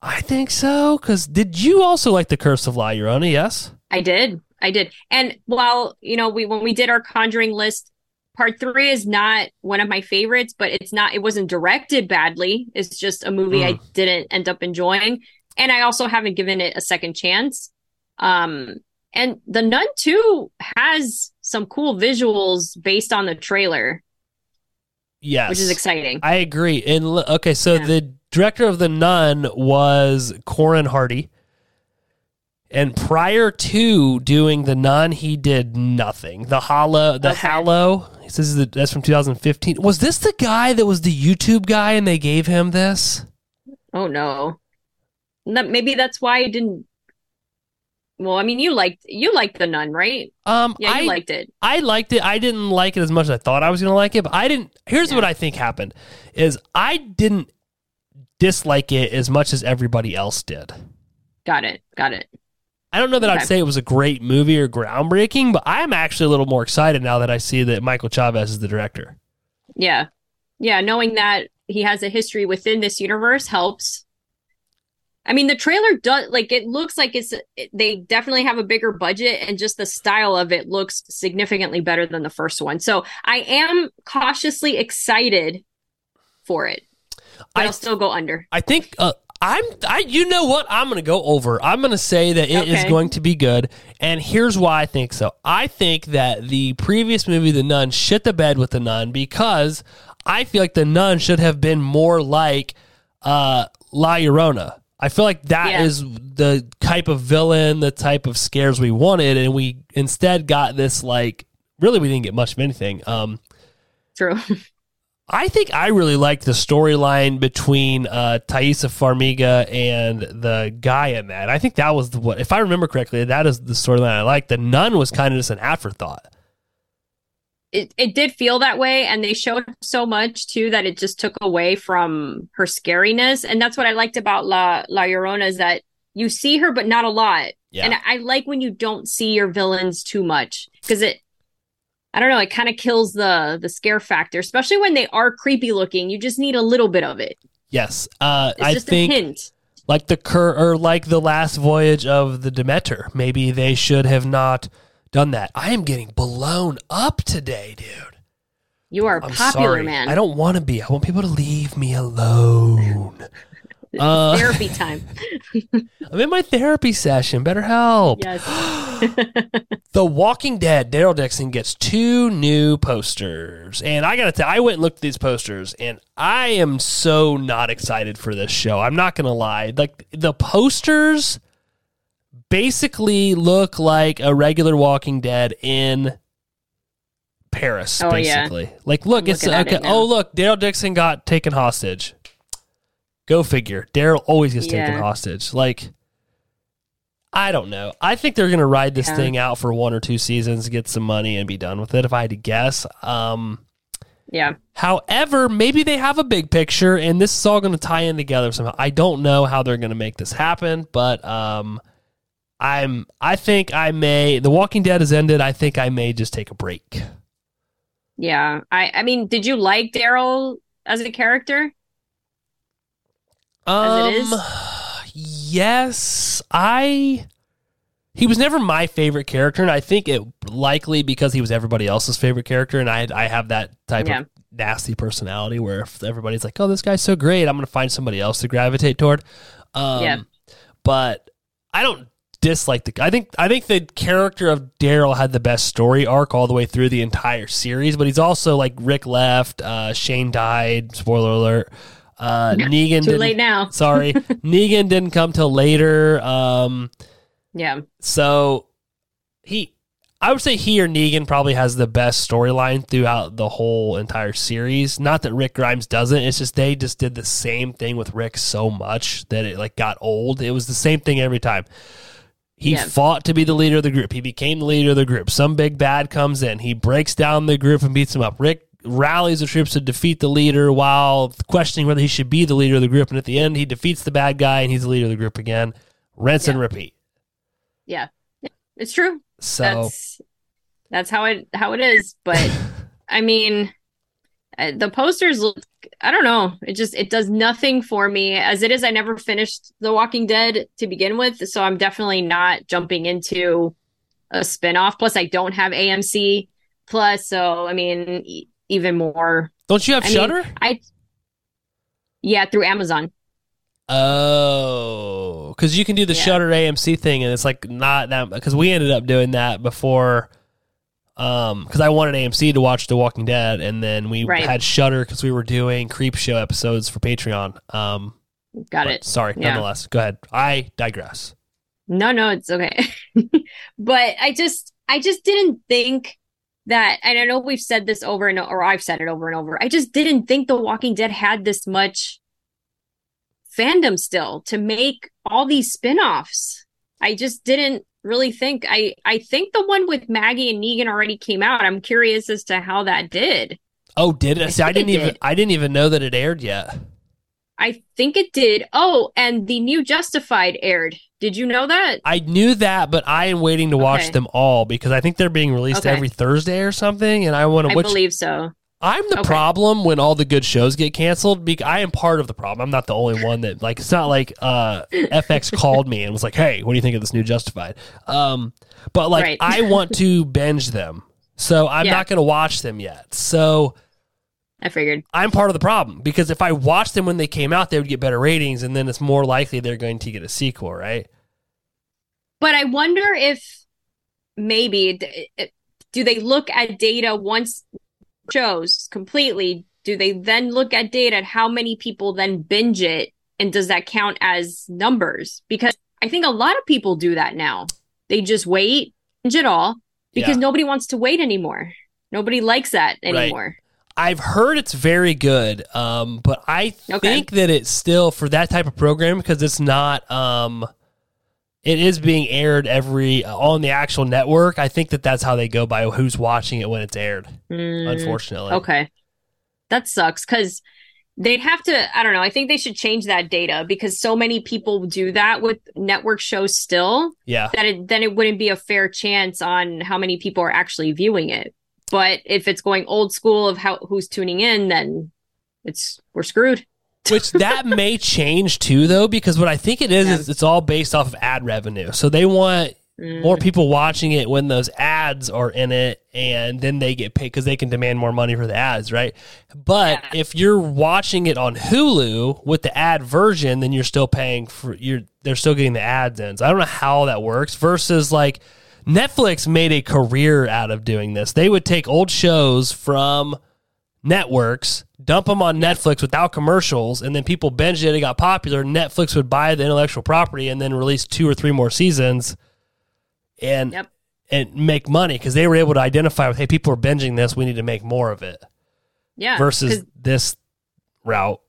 I think so. Because did you also like the Curse of La Llorona? Yes, I did. I did. And while you know, we when we did our Conjuring list, part three is not one of my favorites, but it's not. It wasn't directed badly. It's just a movie mm. I didn't end up enjoying, and I also haven't given it a second chance. Um, and the Nun too has some cool visuals based on the trailer. Yes, which is exciting. I agree. And okay, so yeah. the director of the Nun was Corin Hardy. And prior to doing the Nun, he did nothing. The Hollow, the okay. Hallow. is says that's from 2015. Was this the guy that was the YouTube guy, and they gave him this? Oh no, that, maybe that's why he didn't. Well, I mean, you liked you liked the Nun, right? Um, yeah, you I, liked it. I liked it. I didn't like it as much as I thought I was going to like it, but I didn't. Here's yeah. what I think happened: is I didn't dislike it as much as everybody else did. Got it. Got it. I don't know that okay. I'd say it was a great movie or groundbreaking, but I'm actually a little more excited now that I see that Michael Chaves is the director. Yeah. Yeah. Knowing that he has a history within this universe helps. I mean, the trailer does like it looks like it's they definitely have a bigger budget, and just the style of it looks significantly better than the first one. So I am cautiously excited for it. But I, will still go under. I think uh, I'm I you know what? I'm going to go over. I'm going to say that it okay. is going to be good and here's why I think so. I think that the previous movie The Nun shit the bed with The Nun because I feel like The Nun should have been more like uh La Llorona. I feel like that yeah. is the type of villain, the type of scares we wanted and we instead got this like really we didn't get much of anything. Um True. I think I really liked the storyline between uh, Taissa Farmiga and the guy in that. I think that was the what, if I remember correctly, that is the storyline I liked. The nun was kind of just an afterthought. It it did feel that way, and they showed so much too that it just took away from her scariness. And that's what I liked about La La Llorona is that you see her, but not a lot. Yeah. And I like when you don't see your villains too much because it I don't know, it kind of kills the the scare factor, especially when they are creepy looking. You just need a little bit of it. Yes, uh, I think like the cur or like the last voyage of the Demeter. Maybe they should have not done that. I am getting blown up today, dude. You are I'm popular, sorry. man. I don't want to be. I want people to leave me alone. Uh, therapy time. I'm in my therapy session. Better help. Yes. the Walking Dead. Daryl Dixon gets two new posters, and I gotta tell, I went and looked at these posters, and I am so not excited for this show. I'm not gonna lie. Like the posters basically look like a regular Walking Dead in Paris. Oh, basically, yeah. like look, I'm it's okay. It oh look, Daryl Dixon got taken hostage. Go figure. Daryl always gets yeah. taken hostage. Like, I don't know. I think they're going to ride this yeah. thing out for one or two seasons, get some money, and be done with it. If I had to guess. Um, yeah. However, maybe they have a big picture, and this is all going to tie in together somehow. I don't know how they're going to make this happen, but um, I'm. I think I may. The Walking Dead has ended. I think I may just take a break. Yeah. I. I mean, did you like Daryl as a character? Um, yes, I. He was never my favorite character, and I think it likely because he was everybody else's favorite character, and I I have that type yeah. of nasty personality where if everybody's like, "Oh, this guy's so great," I'm going to find somebody else to gravitate toward. Um, yeah. But I don't dislike the. I think I think the character of Daryl had the best story arc all the way through the entire series, but he's also like Rick left, uh, Shane died. Spoiler alert. Uh, Negan too late now. sorry, Negan didn't come till later. Um, yeah. So he, I would say he or Negan probably has the best storyline throughout the whole entire series. Not that Rick Grimes doesn't. It's just they just did the same thing with Rick so much that it like got old. It was the same thing every time. He yeah. fought to be the leader of the group. He became the leader of the group. Some big bad comes in. He breaks down the group and beats him up. Rick rallies the troops to defeat the leader while questioning whether he should be the leader of the group. And at the end, he defeats the bad guy and he's the leader of the group again. Rinse yeah. and repeat. Yeah. yeah, it's true. So that's, that's how it how it is. But I mean, Uh, the posters look I don't know. It just it does nothing for me. As it is, I never finished The Walking Dead to begin with, so I'm definitely not jumping into a spinoff. Plus, I don't have AMC Plus, so I mean, e- even more. Don't you have I mean, Shudder? I yeah, through Amazon. Oh, because you can do the Yeah. Shudder AMC thing, and it's like not that. Because we ended up doing that before. Um, because I wanted AMC to watch The Walking Dead, and then we Right. had Shudder because we were doing Creepshow episodes for Patreon. Um, Got it. Sorry, Yeah. nonetheless. Go ahead. I digress. No, no, it's okay. but I just I just didn't think that and I know we've said this over and or I've said it over and over. I just didn't think The Walking Dead had this much fandom still to make all these spin-offs. I just didn't really think I I think the one with Maggie and Negan already came out. I'm curious as to how that did. Oh, did it? I See, I didn't it even. did. I didn't even know that it aired yet. I think it did. Oh, and the new Justified aired. Did you know that? I knew that, but I am waiting to watch Okay. them all because I think they're being released Okay. every Thursday or something, and I want to. I Which believe so. I'm the Okay. problem when all the good shows get canceled. Because I am part of the problem. I'm not the only one that like. It's not like uh, FX called me and was like, "Hey, what do you think of this new Justified?" Um, but like, Right. I want to binge them, so I'm Yeah. not going to watch them yet. So I figured. I'm part of the problem because if I watched them when they came out, they would get better ratings, and then it's more likely they're going to get a sequel, right? But I wonder if maybe do they look at data once shows completely? Do they then look at data at how many people then binge it? And does that count as numbers? Because I think a lot of people do that now. They just wait, binge it all because Yeah. nobody wants to wait anymore. Nobody likes that anymore. I've heard it's very good, um, but I Okay. think that it's still for that type of program because it's not. Um, it is being aired every on the actual network. I think that that's how they go by who's watching it when it's aired. Mm, Unfortunately, Okay. That sucks because they'd have to, I don't know, I think they should change that data because so many people do that with network shows still yeah, that it, then it wouldn't be a fair chance on how many people are actually viewing it. But if it's going old school of how who's tuning in, then it's we're screwed. Which that may change too, though, because what I think it is Yeah. is it's all based off of ad revenue. So they want Mm, more people watching it when those ads are in it and then they get paid because they can demand more money for the ads right but Yeah. if you're watching it on hulu with the ad version then you're still paying for you're they're still getting the ads in so i don't know how that works versus like netflix made a career out of doing this they would take old shows from networks dump them on netflix without commercials and then people binged it it got popular netflix would buy the intellectual property and then release two or three more seasons and Yep. and make money because they were able to identify with hey people are binging this we need to make more of it yeah. versus this route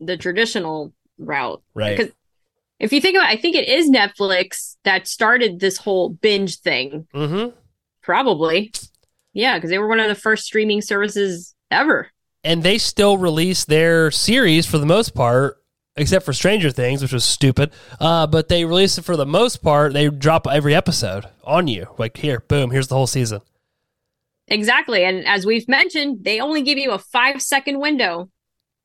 the traditional route. right Because if you think about it, I think it is Netflix that started this whole binge thing. mm-hmm. Probably. Yeah, because they were one of the first streaming services ever. And they still release their series for the most part except for stranger things which was stupid uh, but they release it for the most part they drop every episode on you like here boom here's the whole season Exactly. And as we've mentioned, they only give you a five second window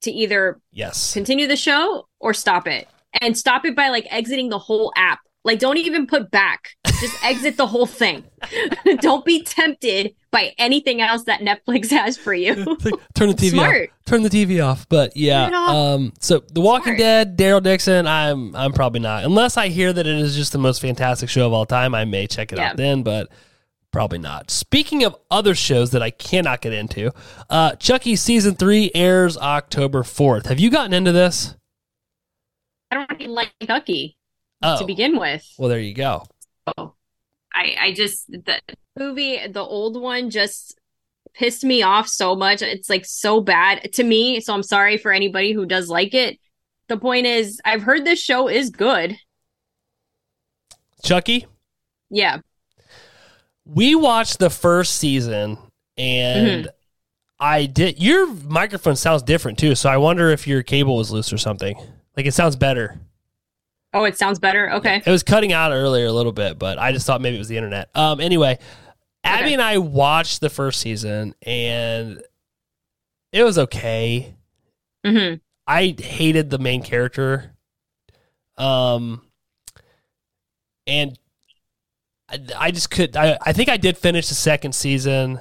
to either yes continue the show or stop it. And stop it by like exiting the whole app. Like, don't even put back, just exit the whole thing. don't be tempted by anything else that Netflix has for you. Like, turn the TV Smart. off. Turn the TV off. But yeah, Turn it off. um, so The Walking Smart. Dead, Daryl Dixon, I'm I'm probably not. Unless I hear that it is just the most fantastic show of all time, I may check it Yeah. out then, but probably not. Speaking of other shows that I cannot get into, uh, Chucky season three airs October fourth. Have you gotten into this? I don't even like Chucky Oh, to begin with. well, there you go. I I just the movie, the old one, just pissed me off so much. It's like so bad to me. So I'm sorry for anybody who does like it. The point is, I've heard this show is good. Chucky, Yeah, we watched the first season and. Mm-hmm. I did. Your microphone sounds different too, so I wonder if your cable was loose or something. Like it sounds better. Oh, it sounds better. Okay. It was cutting out earlier a little bit, but I just thought maybe it was the internet. Um, anyway, Abby Okay. and I watched the first season, and it was okay. hmm I hated the main character. Um, and I, I just could. I, I think I did finish the second season,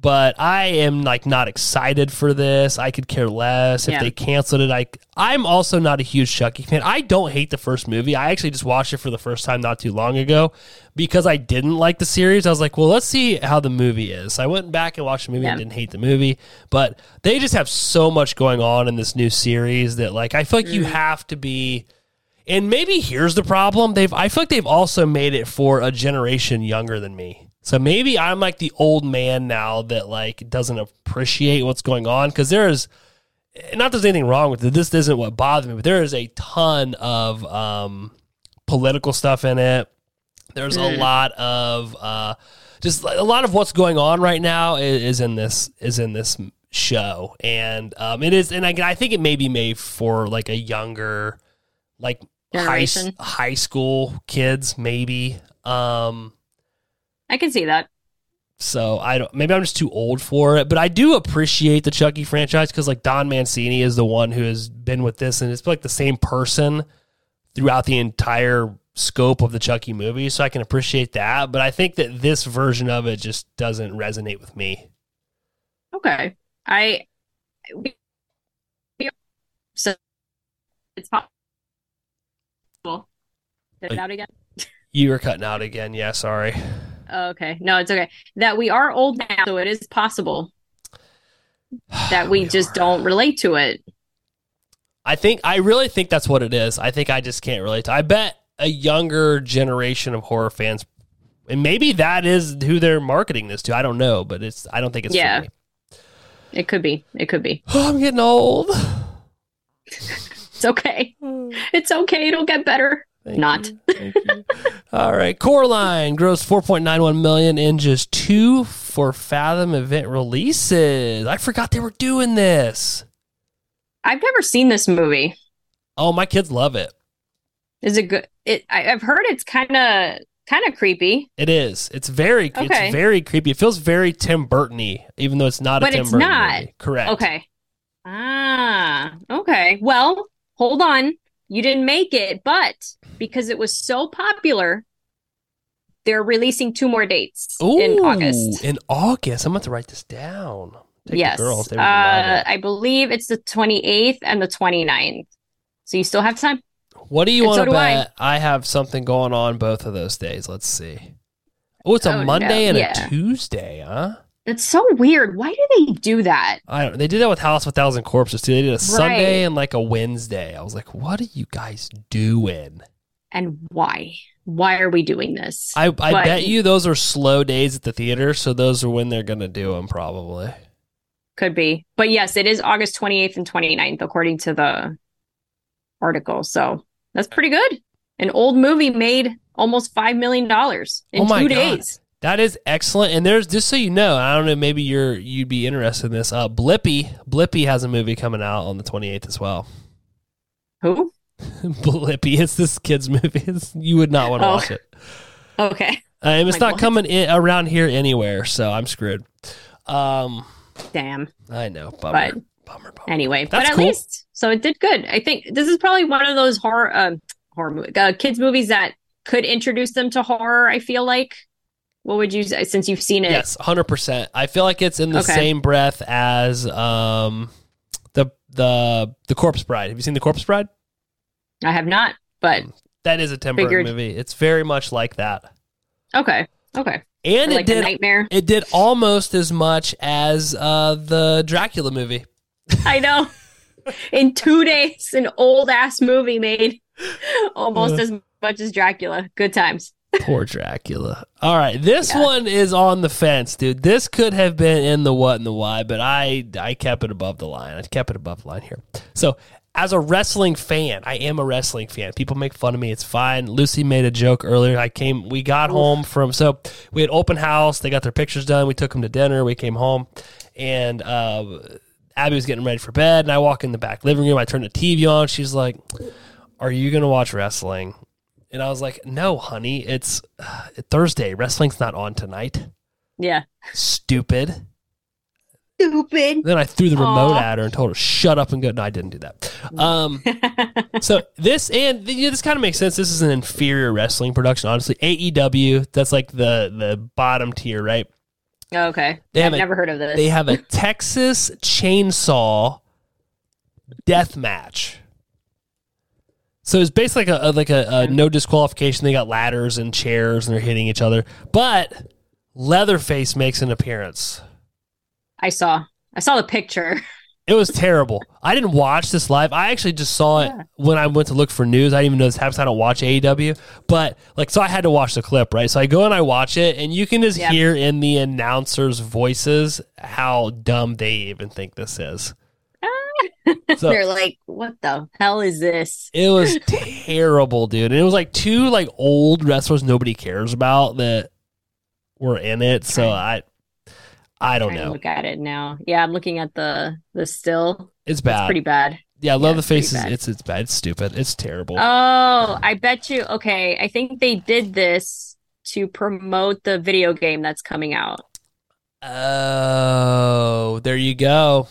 but I am like not excited for this. I could care less if Yeah. they canceled it. I I'm also not a huge Chucky fan. I don't hate the first movie. I actually just watched it for the first time not too long ago because I didn't like the series. I was like, well, let's see how the movie is. So I went back and watched the movie and didn't hate the movie, but they just have so much going on in this new series that like I feel like you mm. have to be. And maybe here's the problem. They've I feel like they've also made it for a generation younger than me. So maybe I'm like the old man now that like doesn't appreciate what's going on because there is not there's anything wrong with it. This isn't what bothers me, but there is a ton of um, political stuff in it. There's a Mm. lot of uh, just a lot of what's going on right now is, is in this is in this show, and um, it is, and I, I think it may be made for like a younger, like high high school kids, maybe. Um, I can see that. so I don't. Maybe I'm just too old for it, but I do appreciate the Chucky franchise because like Don Mancini is the one who has been with this, and it's like the same person throughout the entire scope of the Chucky movie. So I can appreciate that, but I think that this version of it just doesn't resonate with me. Okay. I we- so it's possible. It out again. You were cutting out again. Yeah, sorry. Oh, okay. No, it's okay. That we are old now, so it is possible that we, We just are. don't relate to it. I think I really think that's what it is. I think I just can't relate to. I bet a younger generation of horror fans, and maybe that is who they're marketing this to. I don't know, but it's. I don't think it's. for Yeah. It could be. It could be. Oh, I'm getting old. It's okay. It's okay. It'll get better. Thank Not. you. Thank you. All right, Coraline grossed 4.91 million in just two for Fathom event releases. I forgot they were doing this. I've never seen this movie. Oh, my kids love it. Is it good? It I, I've heard it's kind of kind of creepy, It is. It's very. Okay. It's very creepy. It feels very Tim Burton-y, even though it's not a But Tim it's Burton not. movie. Correct. Okay. Ah, okay. Well, hold on. You didn't make it, but because it was so popular, they're releasing two more dates Ooh, in August. In August, I'm going to write this down. Take yes. the girls. Uh, would love it. I believe it's the 28th and the 29th. So you still have time? What do you want so to do I. bet? I. have something going on both of those days. Let's see. Oh, it's a Oh, no. Monday and Yeah. a Tuesday, huh? It's so weird. Why do they do that? I don't. They did that with House of a Thousand Corpses too. They did a Sunday and like a Wednesday. I was like, what are you guys doing? And why? Why are we doing this? I I But- bet you those are slow days at the theater, so those are when they're gonna do them probably. Could be. But yes, it is August 28th and 29th, according to the article. So that's pretty good. An old movie made almost $5 million in Oh two God. days. That is excellent. And there's just so you know, I don't know, maybe you're you'd be interested in this. Uh, Blippi Blippi has a movie coming out on the 28th as well. Who? Blippi, it's this kid's movie. It's, you would not want to Oh. watch it. Okay. Um, it's Like not what? coming in, around here anywhere, so I'm screwed. Um, Damn. I know, bummer, bummer, bummer. Anyway, That's but at cool. least, so it did good. I think this is probably one of those horror, um, horror movie, uh, kids movies that could introduce them to horror. I feel like. What would you say since you've seen it? Yes, hundred percent. I feel like it's in the Okay. same breath as um the the the Corpse Bride. Have you seen the Corpse Bride? I have not, but That is a Tim Burton movie. It's very much like that, okay, okay. and it like a did nightmare. it did almost as much as uh the Dracula movie. I know. In two days, an old ass movie made almost Uh. as much as Dracula. Good times. Poor Dracula. All right, this Yeah. one is on the fence, dude. This could have been in the what and the why, but I I kept it above the line. I kept it above the line here. So, as a wrestling fan, I am a wrestling fan. People make fun of me. It's fine. Lucy made a joke earlier. I came. We got home from so we had open house. They got their pictures done. We took them to dinner. We came home, and uh, Abby was getting ready for bed. And I walk in the back living room. I turn the TV on. She's like, "Are you gonna watch wrestling?" And I was like, no, honey, it's uh, Thursday. Wrestling's not on tonight. Yeah. Stupid. stupid. Then I threw the remote Aw. at her and told her shut up and go. No, I didn't do that. Um, so this and you know, this kind of makes sense. This is an inferior wrestling production, honestly. AEW, that's like the the bottom tier, right? okay. They have I've a- never heard of this. They have a Texas chainsaw death match. So it's basically like a, like a, a no disqualification. They got ladders and chairs and they're hitting each other. But Leatherface makes an appearance. I saw. I saw the picture. It was terrible. I didn't watch this live. I actually just saw it Yeah. when I went to look for news. I didn't even know this happens. I don't watch AEW, but like, so I had to watch the clip, right? So I go and I watch it, and you can just Yeah. hear in the announcers' voices how dumb they even think this is. So They're like, what the hell is this? it was terrible, dude. And it was like two like old wrestlers nobody cares about that were in it. So I, I don't know. look at it now. Yeah, I'm looking at the the still. It's It's bad. pretty bad. yeah, I love the faces. It's it's bad. It's stupid. It's terrible. Oh, I bet you. Okay, I think they did this to promote the video game that's coming out. Oh, there you go.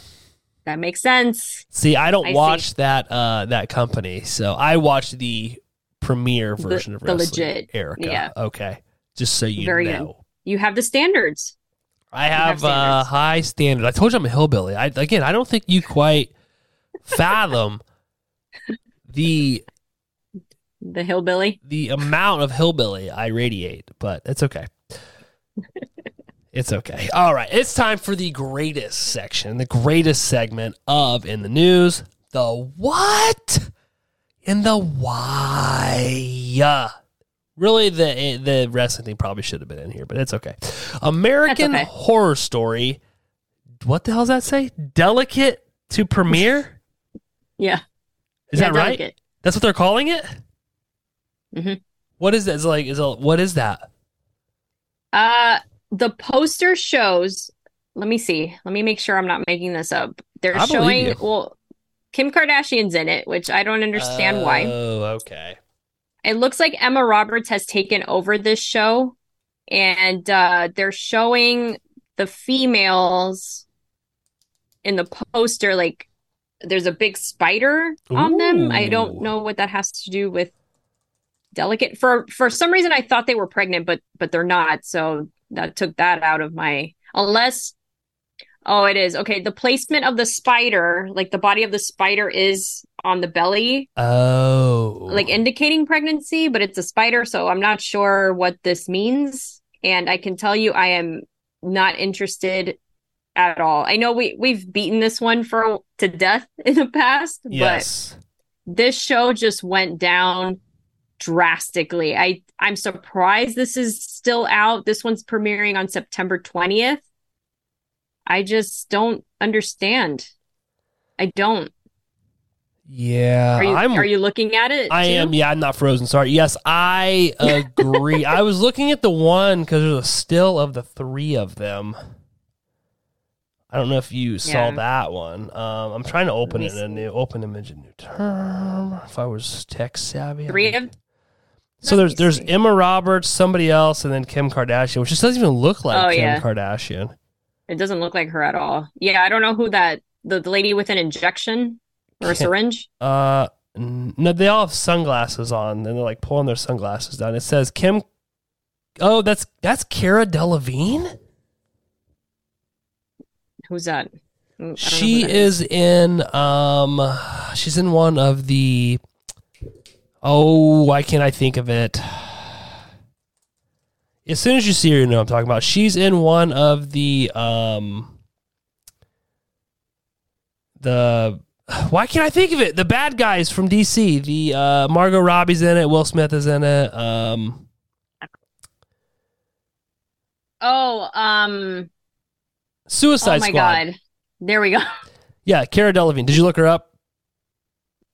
That makes sense. See, I don't I see. watch that uh that company, so I watch the premiere The- version of the wrestling. legit, Erica. yeah. Okay. Just so you Very good. know. You have the standards. I have have, uh, high standard. I told you I'm a hillbilly. I again, I don't think you quite fathom the The hillbilly. the amount of hillbilly I radiate, but it's okay. it's okay. All right, it's time for the greatest section, the greatest segment of in the news, the what and the why. Really, the the wrestling thing probably should have been in here, but it's okay. American okay. Horror Story. What the hell does that say? Delicate to premiere. Yeah. Is Yeah, that right? delicate. That's what they're calling it. Mhm. What is that? Is it like is it, what is that? Uh, the poster shows. Let me see. Let me make sure I'm not making this up. They're I showing. Well, Kim Kardashian's in it, which I don't understand why. Oh, okay. It looks like Emma Roberts has taken over this show, and uh, they're showing the females in the poster. Like, there's a big spider on them. I don't know what that has to do with delicate. For for some reason, I thought they were pregnant, but but they're not. So that took that out of my unless. Oh, it is okay. The placement of the spider, like the body of the spider, is on the belly Oh, like indicating pregnancy, but it's a spider, so I'm not sure what this means. And I can tell you, I am not interested at all. I know we we've beaten this one for to death in the past, yes. but this show just went down drastically. I I'm surprised this is still out. This one's premiering on September 20th. I just don't understand. I don't. Yeah, Are you I'm. are you looking at it? I too? am. Yeah, I'm not frozen. Sorry. Yes, I agree. I was looking at the one because there's a still of the three of them. I don't know if you saw that one. Um, I'm trying to open it in a new open image, a new term. If I was tech savvy, Three of So there's there's. Emma Roberts, somebody else, and then Kim Kardashian, which just doesn't even look like Oh, Kim yeah. Kardashian. It doesn't look like her at all. Yeah, I don't know who that the, the lady with an injection or a syringe. Uh, no, they all have sunglasses on, and they're like pulling their sunglasses down. It says Kim. Oh, that's that's Cara Delevingne. Who's that? Ooh, I don't know She is in um, she's in one of the. Oh, why can't I think of it? As soon as you see her, you know what I'm talking about. She's in one of the um. The why can't I think of it? The bad guys from DC. The uh, Margot Robbie's in it. Will Smith is in it. Um, Oh, um, Suicide oh my Squad. God. There we go. Yeah, Cara Delevingne. Did you look her up?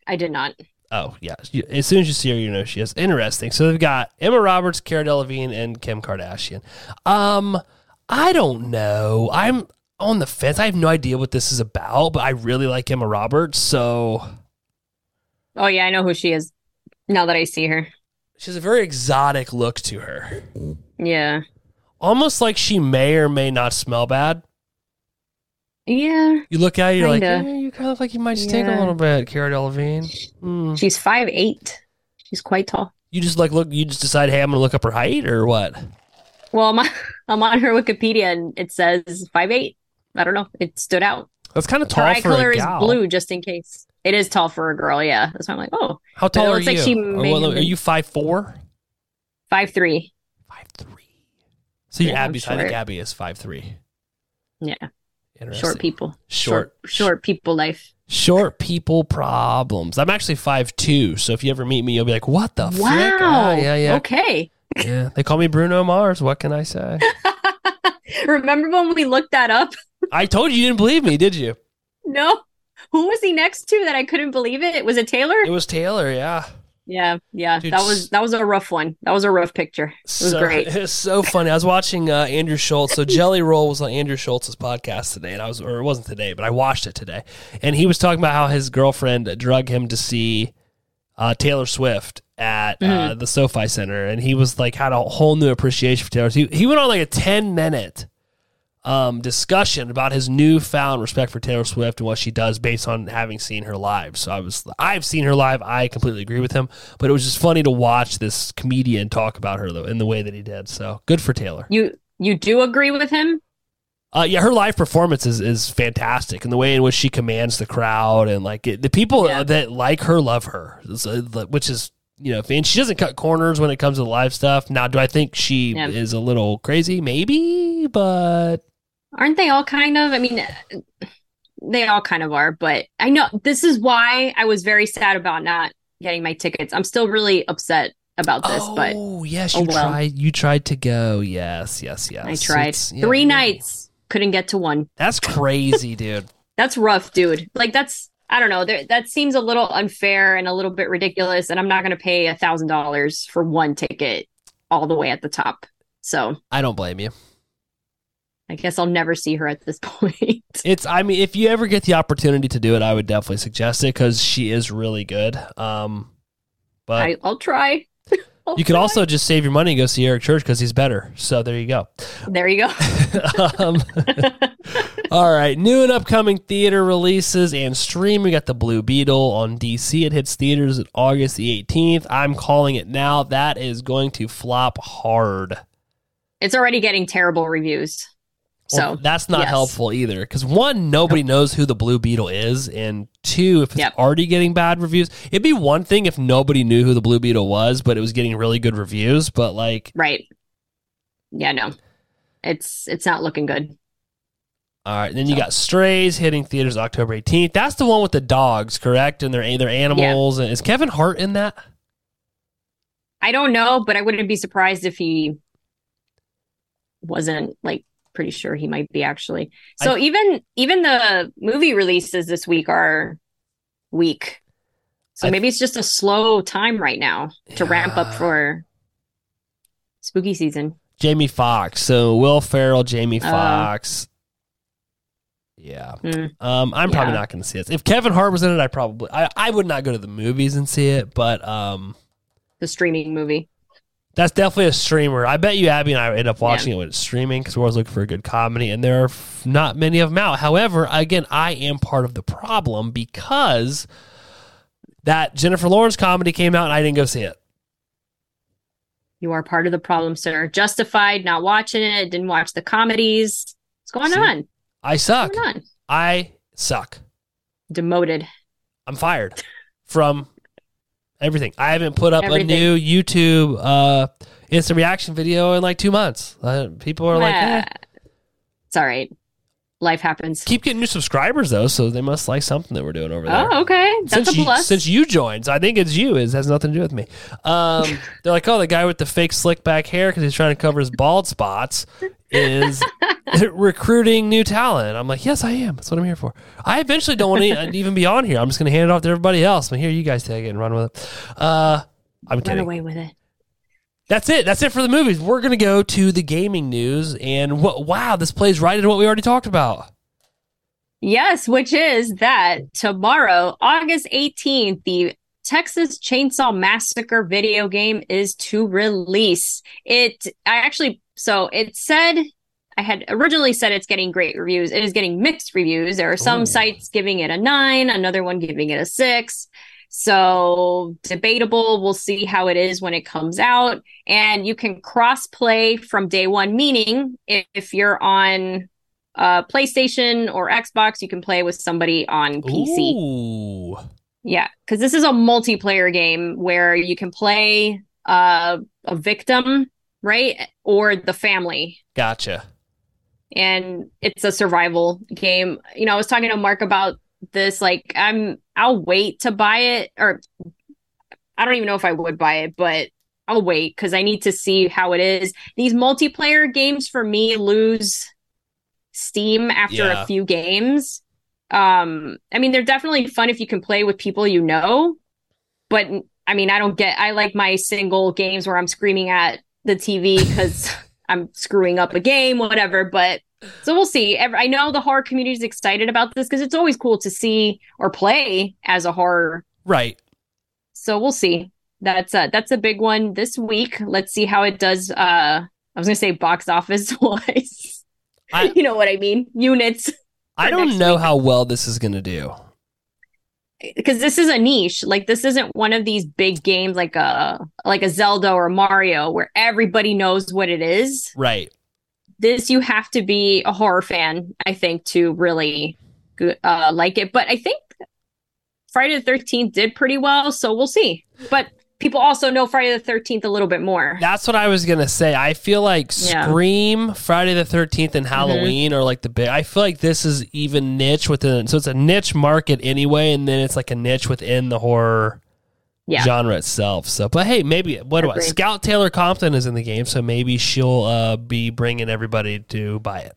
I did not. Oh yeah. As soon as you see her, you know she is interesting. So they've got Emma Roberts, Cara Delevingne, and Kim Kardashian. Um, I don't know. I'm on the fence. I have no idea what this is about, but I really like Emma Roberts. So Oh yeah, I know who she is now that I see her. she has a very exotic look to her, Yeah. almost like she may or may not smell bad. Yeah, You look at it, you're Kinda. like, eh, you kind of look like you might stink a little bit, Cara Delevingne. Hmm. she's five eight. She's quite tall. You just like look. You just decide, hey, I'm gonna look up her height or what? Well, I'm on, I'm on her Wikipedia and it says five eight. I don't know. It stood out. That's kind of Her tall eye for color is blue, just in case. It is tall for a girl. Yeah, that's why I'm like, oh, How tall are like you? she Or may are you five four? five three. Five three. So your Yeah, Abby's I think. Abby is five three. Yeah. Short people. Short, short, short people life. short people problems. I'm actually five two, so if you ever meet me, you'll be like, "What the frick?" Wow. Ah, yeah, yeah, Okay. yeah. They call me Bruno Mars. What can I say? Remember when we looked that up? I told you you didn't believe me, did you? No. Who was he next to that I couldn't believe it? Was it Taylor? It was Taylor. Yeah, yeah, yeah. Dude, that was that was a rough one. That was a rough picture. It was so, great. It's so funny. I was watching uh, Andrew Schulz. So Jelly Roll was on Andrew Schulz's podcast today, and I was, or it wasn't today, but I watched it today, and he was talking about how his girlfriend drug him to see uh, Taylor Swift at uh, Mm-hmm. the SoFi Center, and he was like had a whole new appreciation for Taylor. He he went on like a ten minute um, discussion about his newfound respect for Taylor Swift and what she does based on having seen her live. So I was, I've seen her live. I completely agree with him, but it was just funny to watch this comedian talk about her though in the way that he did. So good for Taylor. You you do agree with him? Uh, yeah, her live performance is, is fantastic, and the way in which she commands the crowd and like it, the people Yeah. that like her love her, which is you know, and she doesn't cut corners when it comes to the live stuff. Now, do I think she Yeah. is a little crazy? Maybe, but Aren't they all kind of? I mean, they all kind of are, but I know this is why I was very sad about not getting my tickets. I'm still really upset about this, oh, but oh yes, oh you well. tried. You tried to go. Yes, yes, yes. I tried. Yeah, Three yeah. nights, couldn't get to one. That's crazy, dude. That's rough, dude. Like that's I don't know. There, that seems a little unfair and a little bit ridiculous, and I'm not going to pay a thousand dollars for one ticket all the way at the top. So I don't blame you. I guess I'll never see her at this point. It's. I mean, if you ever get the opportunity to do it, I would definitely suggest it because she is really good. Um, but I, I'll try. I'll you could try. also just save your money and go see Eric Church because he's better. So there you go. There you go. um, all right, new and upcoming theater releases and stream. We got the Blue Beetle on DC. It hits theaters on August the 18th. I'm calling it now. That is going to flop hard. it's already getting terrible reviews. Well, So that's not yes. helpful either. Because one, nobody knows who the Blue Beetle is, and two, if it's Yep. already getting bad reviews, it'd be one thing if nobody knew who the Blue Beetle was, but it was getting really good reviews. But like, right. Yeah, no. It's it's not looking good. all right, then you got Strays hitting theaters October 18th. That's the one with the dogs, correct? And they're they're animals. And is Kevin Hart in that? I don't know, but I wouldn't be surprised if he wasn't like pretty sure he might be actually. So I- even even the movie releases this week are weak. So I- maybe it's just a slow time right now to ramp up for spooky season. Jamie Foxx. So Will Ferrell, Jamie Uh. Yeah. Hmm. Um, I'm probably Yeah. not going to see it. If Kevin Hart was in it, I probably I, I would not go to the movies and see it, but um, The streaming movie. That's definitely a streamer. I bet you Abby and I end up watching it when it's streaming because we're always looking for a good comedy, and there are f- not many of them out. However, again, I am part of the problem because that Jennifer Lawrence comedy came out and I didn't go see it. You are part of the problem, sir. Justified, not watching it, didn't watch the comedies. What's going See? on? I suck. On? I suck. Demoted. I'm fired from everything. I haven't put up Everything. a new YouTube uh, instant reaction video in like two months. Uh, people are like, eh. It's all right. Life happens. keep getting new subscribers though, so they must like something that we're doing over there. Oh, okay. That's since a you, plus. since you joined, so I think it's you. It has nothing to do with me. Um, they're like, oh, the guy with the fake slick back hair because he's trying to cover his bald spots is recruiting new talent. I'm like, yes, I am. That's what I'm here for. I eventually don't want to even be on here. I'm just going to hand it off to everybody else. But here, you guys take it and run with it. Uh, I'm Run kidding. away with it. That's it. That's it for the movies. We're going to go to the gaming news. And what? Wow, this plays right into what we already talked about. Yes, which is that tomorrow, August 18th, the Texas Chainsaw Massacre video game is to release. It, I actually, so it said, I had originally said it's getting great reviews. It is getting mixed reviews. There are some Ooh. sites giving it a nine, another one giving it a six. So debatable. We'll see how it is when it comes out. And you can cross play from day one, meaning if, if you're on uh, PlayStation or Xbox, you can play with somebody on PC. Ooh. Yeah, because this is a multiplayer game where you can play uh, a victim, right? Or the family. Gotcha. And it's a survival game. You know, I was talking to Mark about this. Like, I'm, I'll wait to buy it, or I don't even know if I would buy it, but I'll wait because I need to see how it is. These multiplayer games for me lose steam after Yeah. a few games. Um, I mean, they're definitely fun if you can play with people you know, but I mean, I don't get, I like my single games where I'm screaming at the TV because I'm screwing up a game, whatever. But so we'll see. I know the horror community is excited about this because it's always cool to see or play as a horror Right. so we'll see. That's a that's a big one this week. Let's see how it does. Uh, I was gonna say box office wise. I- you know what I mean? Units I don't know week. how well this is going to do. because this is a niche. Like this isn't one of these big games like a like a Zelda or Mario where everybody knows what it is. Right. This you have to be a horror fan, I think, to really uh, like it. But I think Friday the Thirteenth did pretty well, so we'll see. But people also know Friday the Thirteenth a little bit more. That's what I was gonna say. I feel like Yeah. Mm-hmm. Scream, Friday the Thirteenth, and Halloween are like the big. I feel like this is even niche within. So it's a niche market anyway, and then it's like a niche within the horror Yeah. genre itself. So, but hey, maybe what do I? Scout Taylor Compton is in the game, so maybe she'll uh, be bringing everybody to buy it.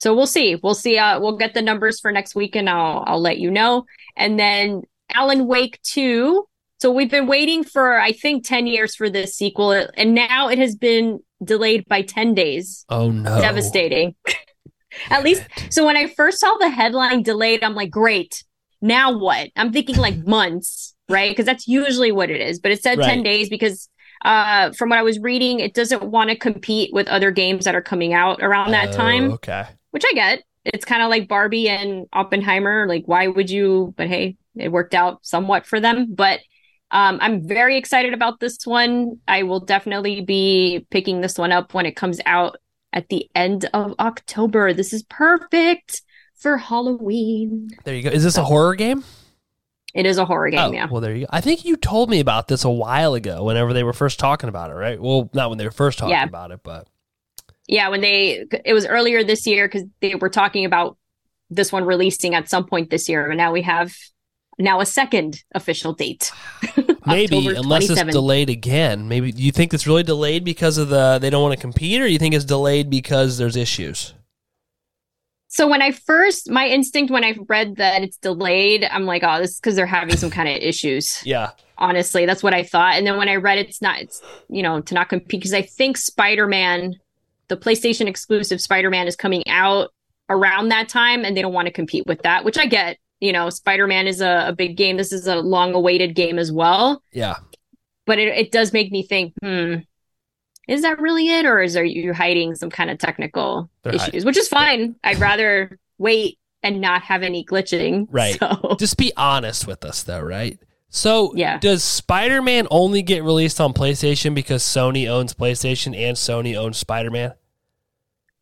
So we'll see. We'll see. Uh, we'll get the numbers for next week, and I'll I'll let you know. And then Alan Wake two. So we've been waiting for I think ten years for this sequel, and now it has been delayed by ten days. Oh no! Devastating. At least, so when I first saw the headline delayed, I'm like, great. Now what? I'm thinking like months, right? Because that's usually what it is. But it said 10 days because uh, from what I was reading, it doesn't want to compete with other games that are coming out around that Oh, time, Okay. which I get. It's kind of like Barbie and Oppenheimer. Like, why would you? But hey, it worked out somewhat for them. But um, I'm very excited about this one. I will definitely be picking this one up when it comes out at the end of October. This is perfect for Halloween. There you go. Is this a horror game? It is a horror game, oh, yeah. well, there you go. I think you told me about this a while ago, whenever they were first talking about it, right? Well, not when they were first talking Yeah. about it, but Yeah, when they, it was earlier this year because they were talking about this one releasing at some point this year. And now we have now a second official date. maybe unless it's delayed again. Maybe you think it's really delayed because of the they don't want to compete, or you think it's delayed because there's issues? So when I first, my instinct when I read that it's delayed, I'm like, oh, this is because they're having some kind of issues. Yeah. Honestly, that's what I thought. And then when I read it's not, it's you know to not compete because I think Spider Man, the PlayStation exclusive Spider Man is coming out around that time, and they don't want to compete with that, which I get. You know, Spider Man is a, a big game. This is a long awaited game as well. Yeah. But it, it does make me think, hmm, is that really it, or is there you hiding some kind of technical They're issues? hiding. Which is fine. I'd rather wait and not have any glitching. Right. So Just be honest with us, though, right? So, Yeah. does Spider Man only get released on PlayStation because Sony owns PlayStation and Sony owns Spider Man?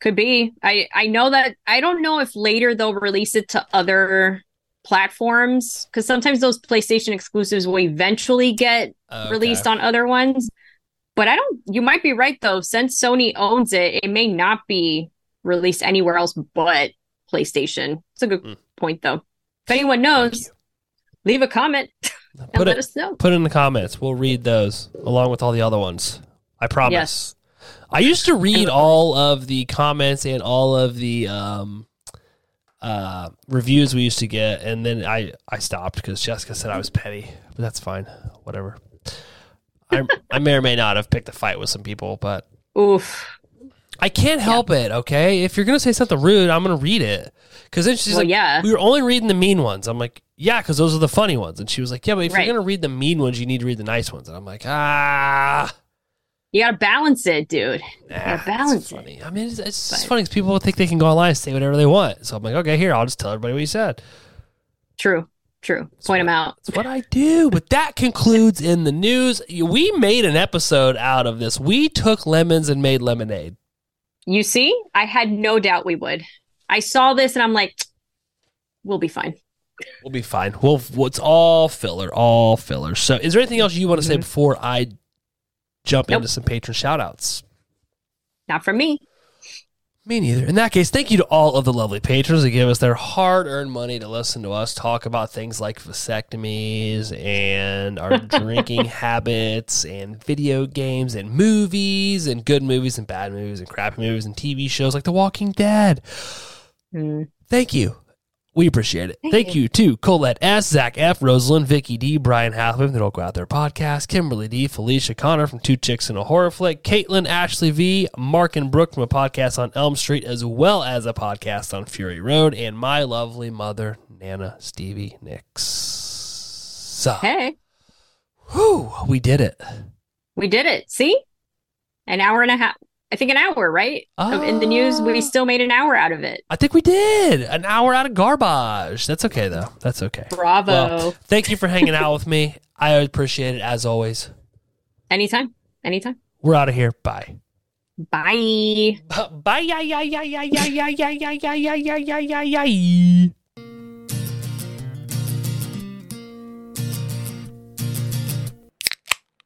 could be. I I know that I don't know if later they'll release it to other platforms because sometimes those PlayStation exclusives will eventually get released on other ones. But I don't. You might be right though. Since Sony owns it, it may not be released anywhere else but PlayStation. It's a good Hmm. point though. If anyone knows, leave a comment and Put let it us know. put it in the comments. We'll read those along with all the other ones. I promise. Yes. I used to read all of the comments and all of the um, uh, reviews we used to get, and then I I stopped because Jessica said I was petty, but that's fine. Whatever. I I may or may not have picked a fight with some people, but Oof. I can't help it. Okay, if you're gonna say something rude, I'm gonna read it. Because then she's Well, like, yeah. we were only reading the mean ones." I'm like, "Yeah, because those are the funny ones." And she was like, "Yeah, but if Right. you're gonna read the mean ones, you need to read the nice ones." And I'm like, "Ah." You gotta balance it, dude. You gotta balance it. I mean, it's, it's just funny because people think they can go online and say whatever they want. So I'm like, okay, here, I'll just tell everybody what you said. True, true. Point them out. That's what I do. But that concludes in the news. We made an episode out of this. We took lemons and made lemonade. You see, I had no doubt we would. I saw this and I'm like, we'll be fine. We'll be fine. We'll, well, it's all filler, all filler. So, is there anything else you want to say Mhm. before I jump Nope. into some patron shout outs? Not from me. Me neither. In that case, thank you to all of the lovely patrons that give us their hard earned money to listen to us talk about things like vasectomies and our drinking habits and video games and movies and good movies and bad movies and crappy movies and TV shows like The Walking Dead. Mm. Thank you. We appreciate it. Thank, Thank you. to Colette S, Zach F, Rosalind, Vicky D, Brian Halfman, the Don't Go Out There podcast, Kimberly D, Felicia Connor from Two Chicks in a Horror Flick, Caitlin, Ashley V, Mark and Brooke from a podcast on Elm Street, as well as a podcast on Fury Road, and my lovely mother, Nana Stevie Nicks. So, Hey, whew, we did it. we did it. See? An hour and a half. I think an hour, right? In the news, Ah. we still made an hour out of it. I think we did. An hour out of garbage. That's okay, though. That's okay. Bravo. Well, thank you for hanging out with me. I appreciate it as always. Anytime. Anytime. We're out of here. Bye. Bye. Bye. Yeah, yeah, yeah, yeah, yeah, yeah, yeah, yeah, yeah, yeah, yeah, yeah, yeah.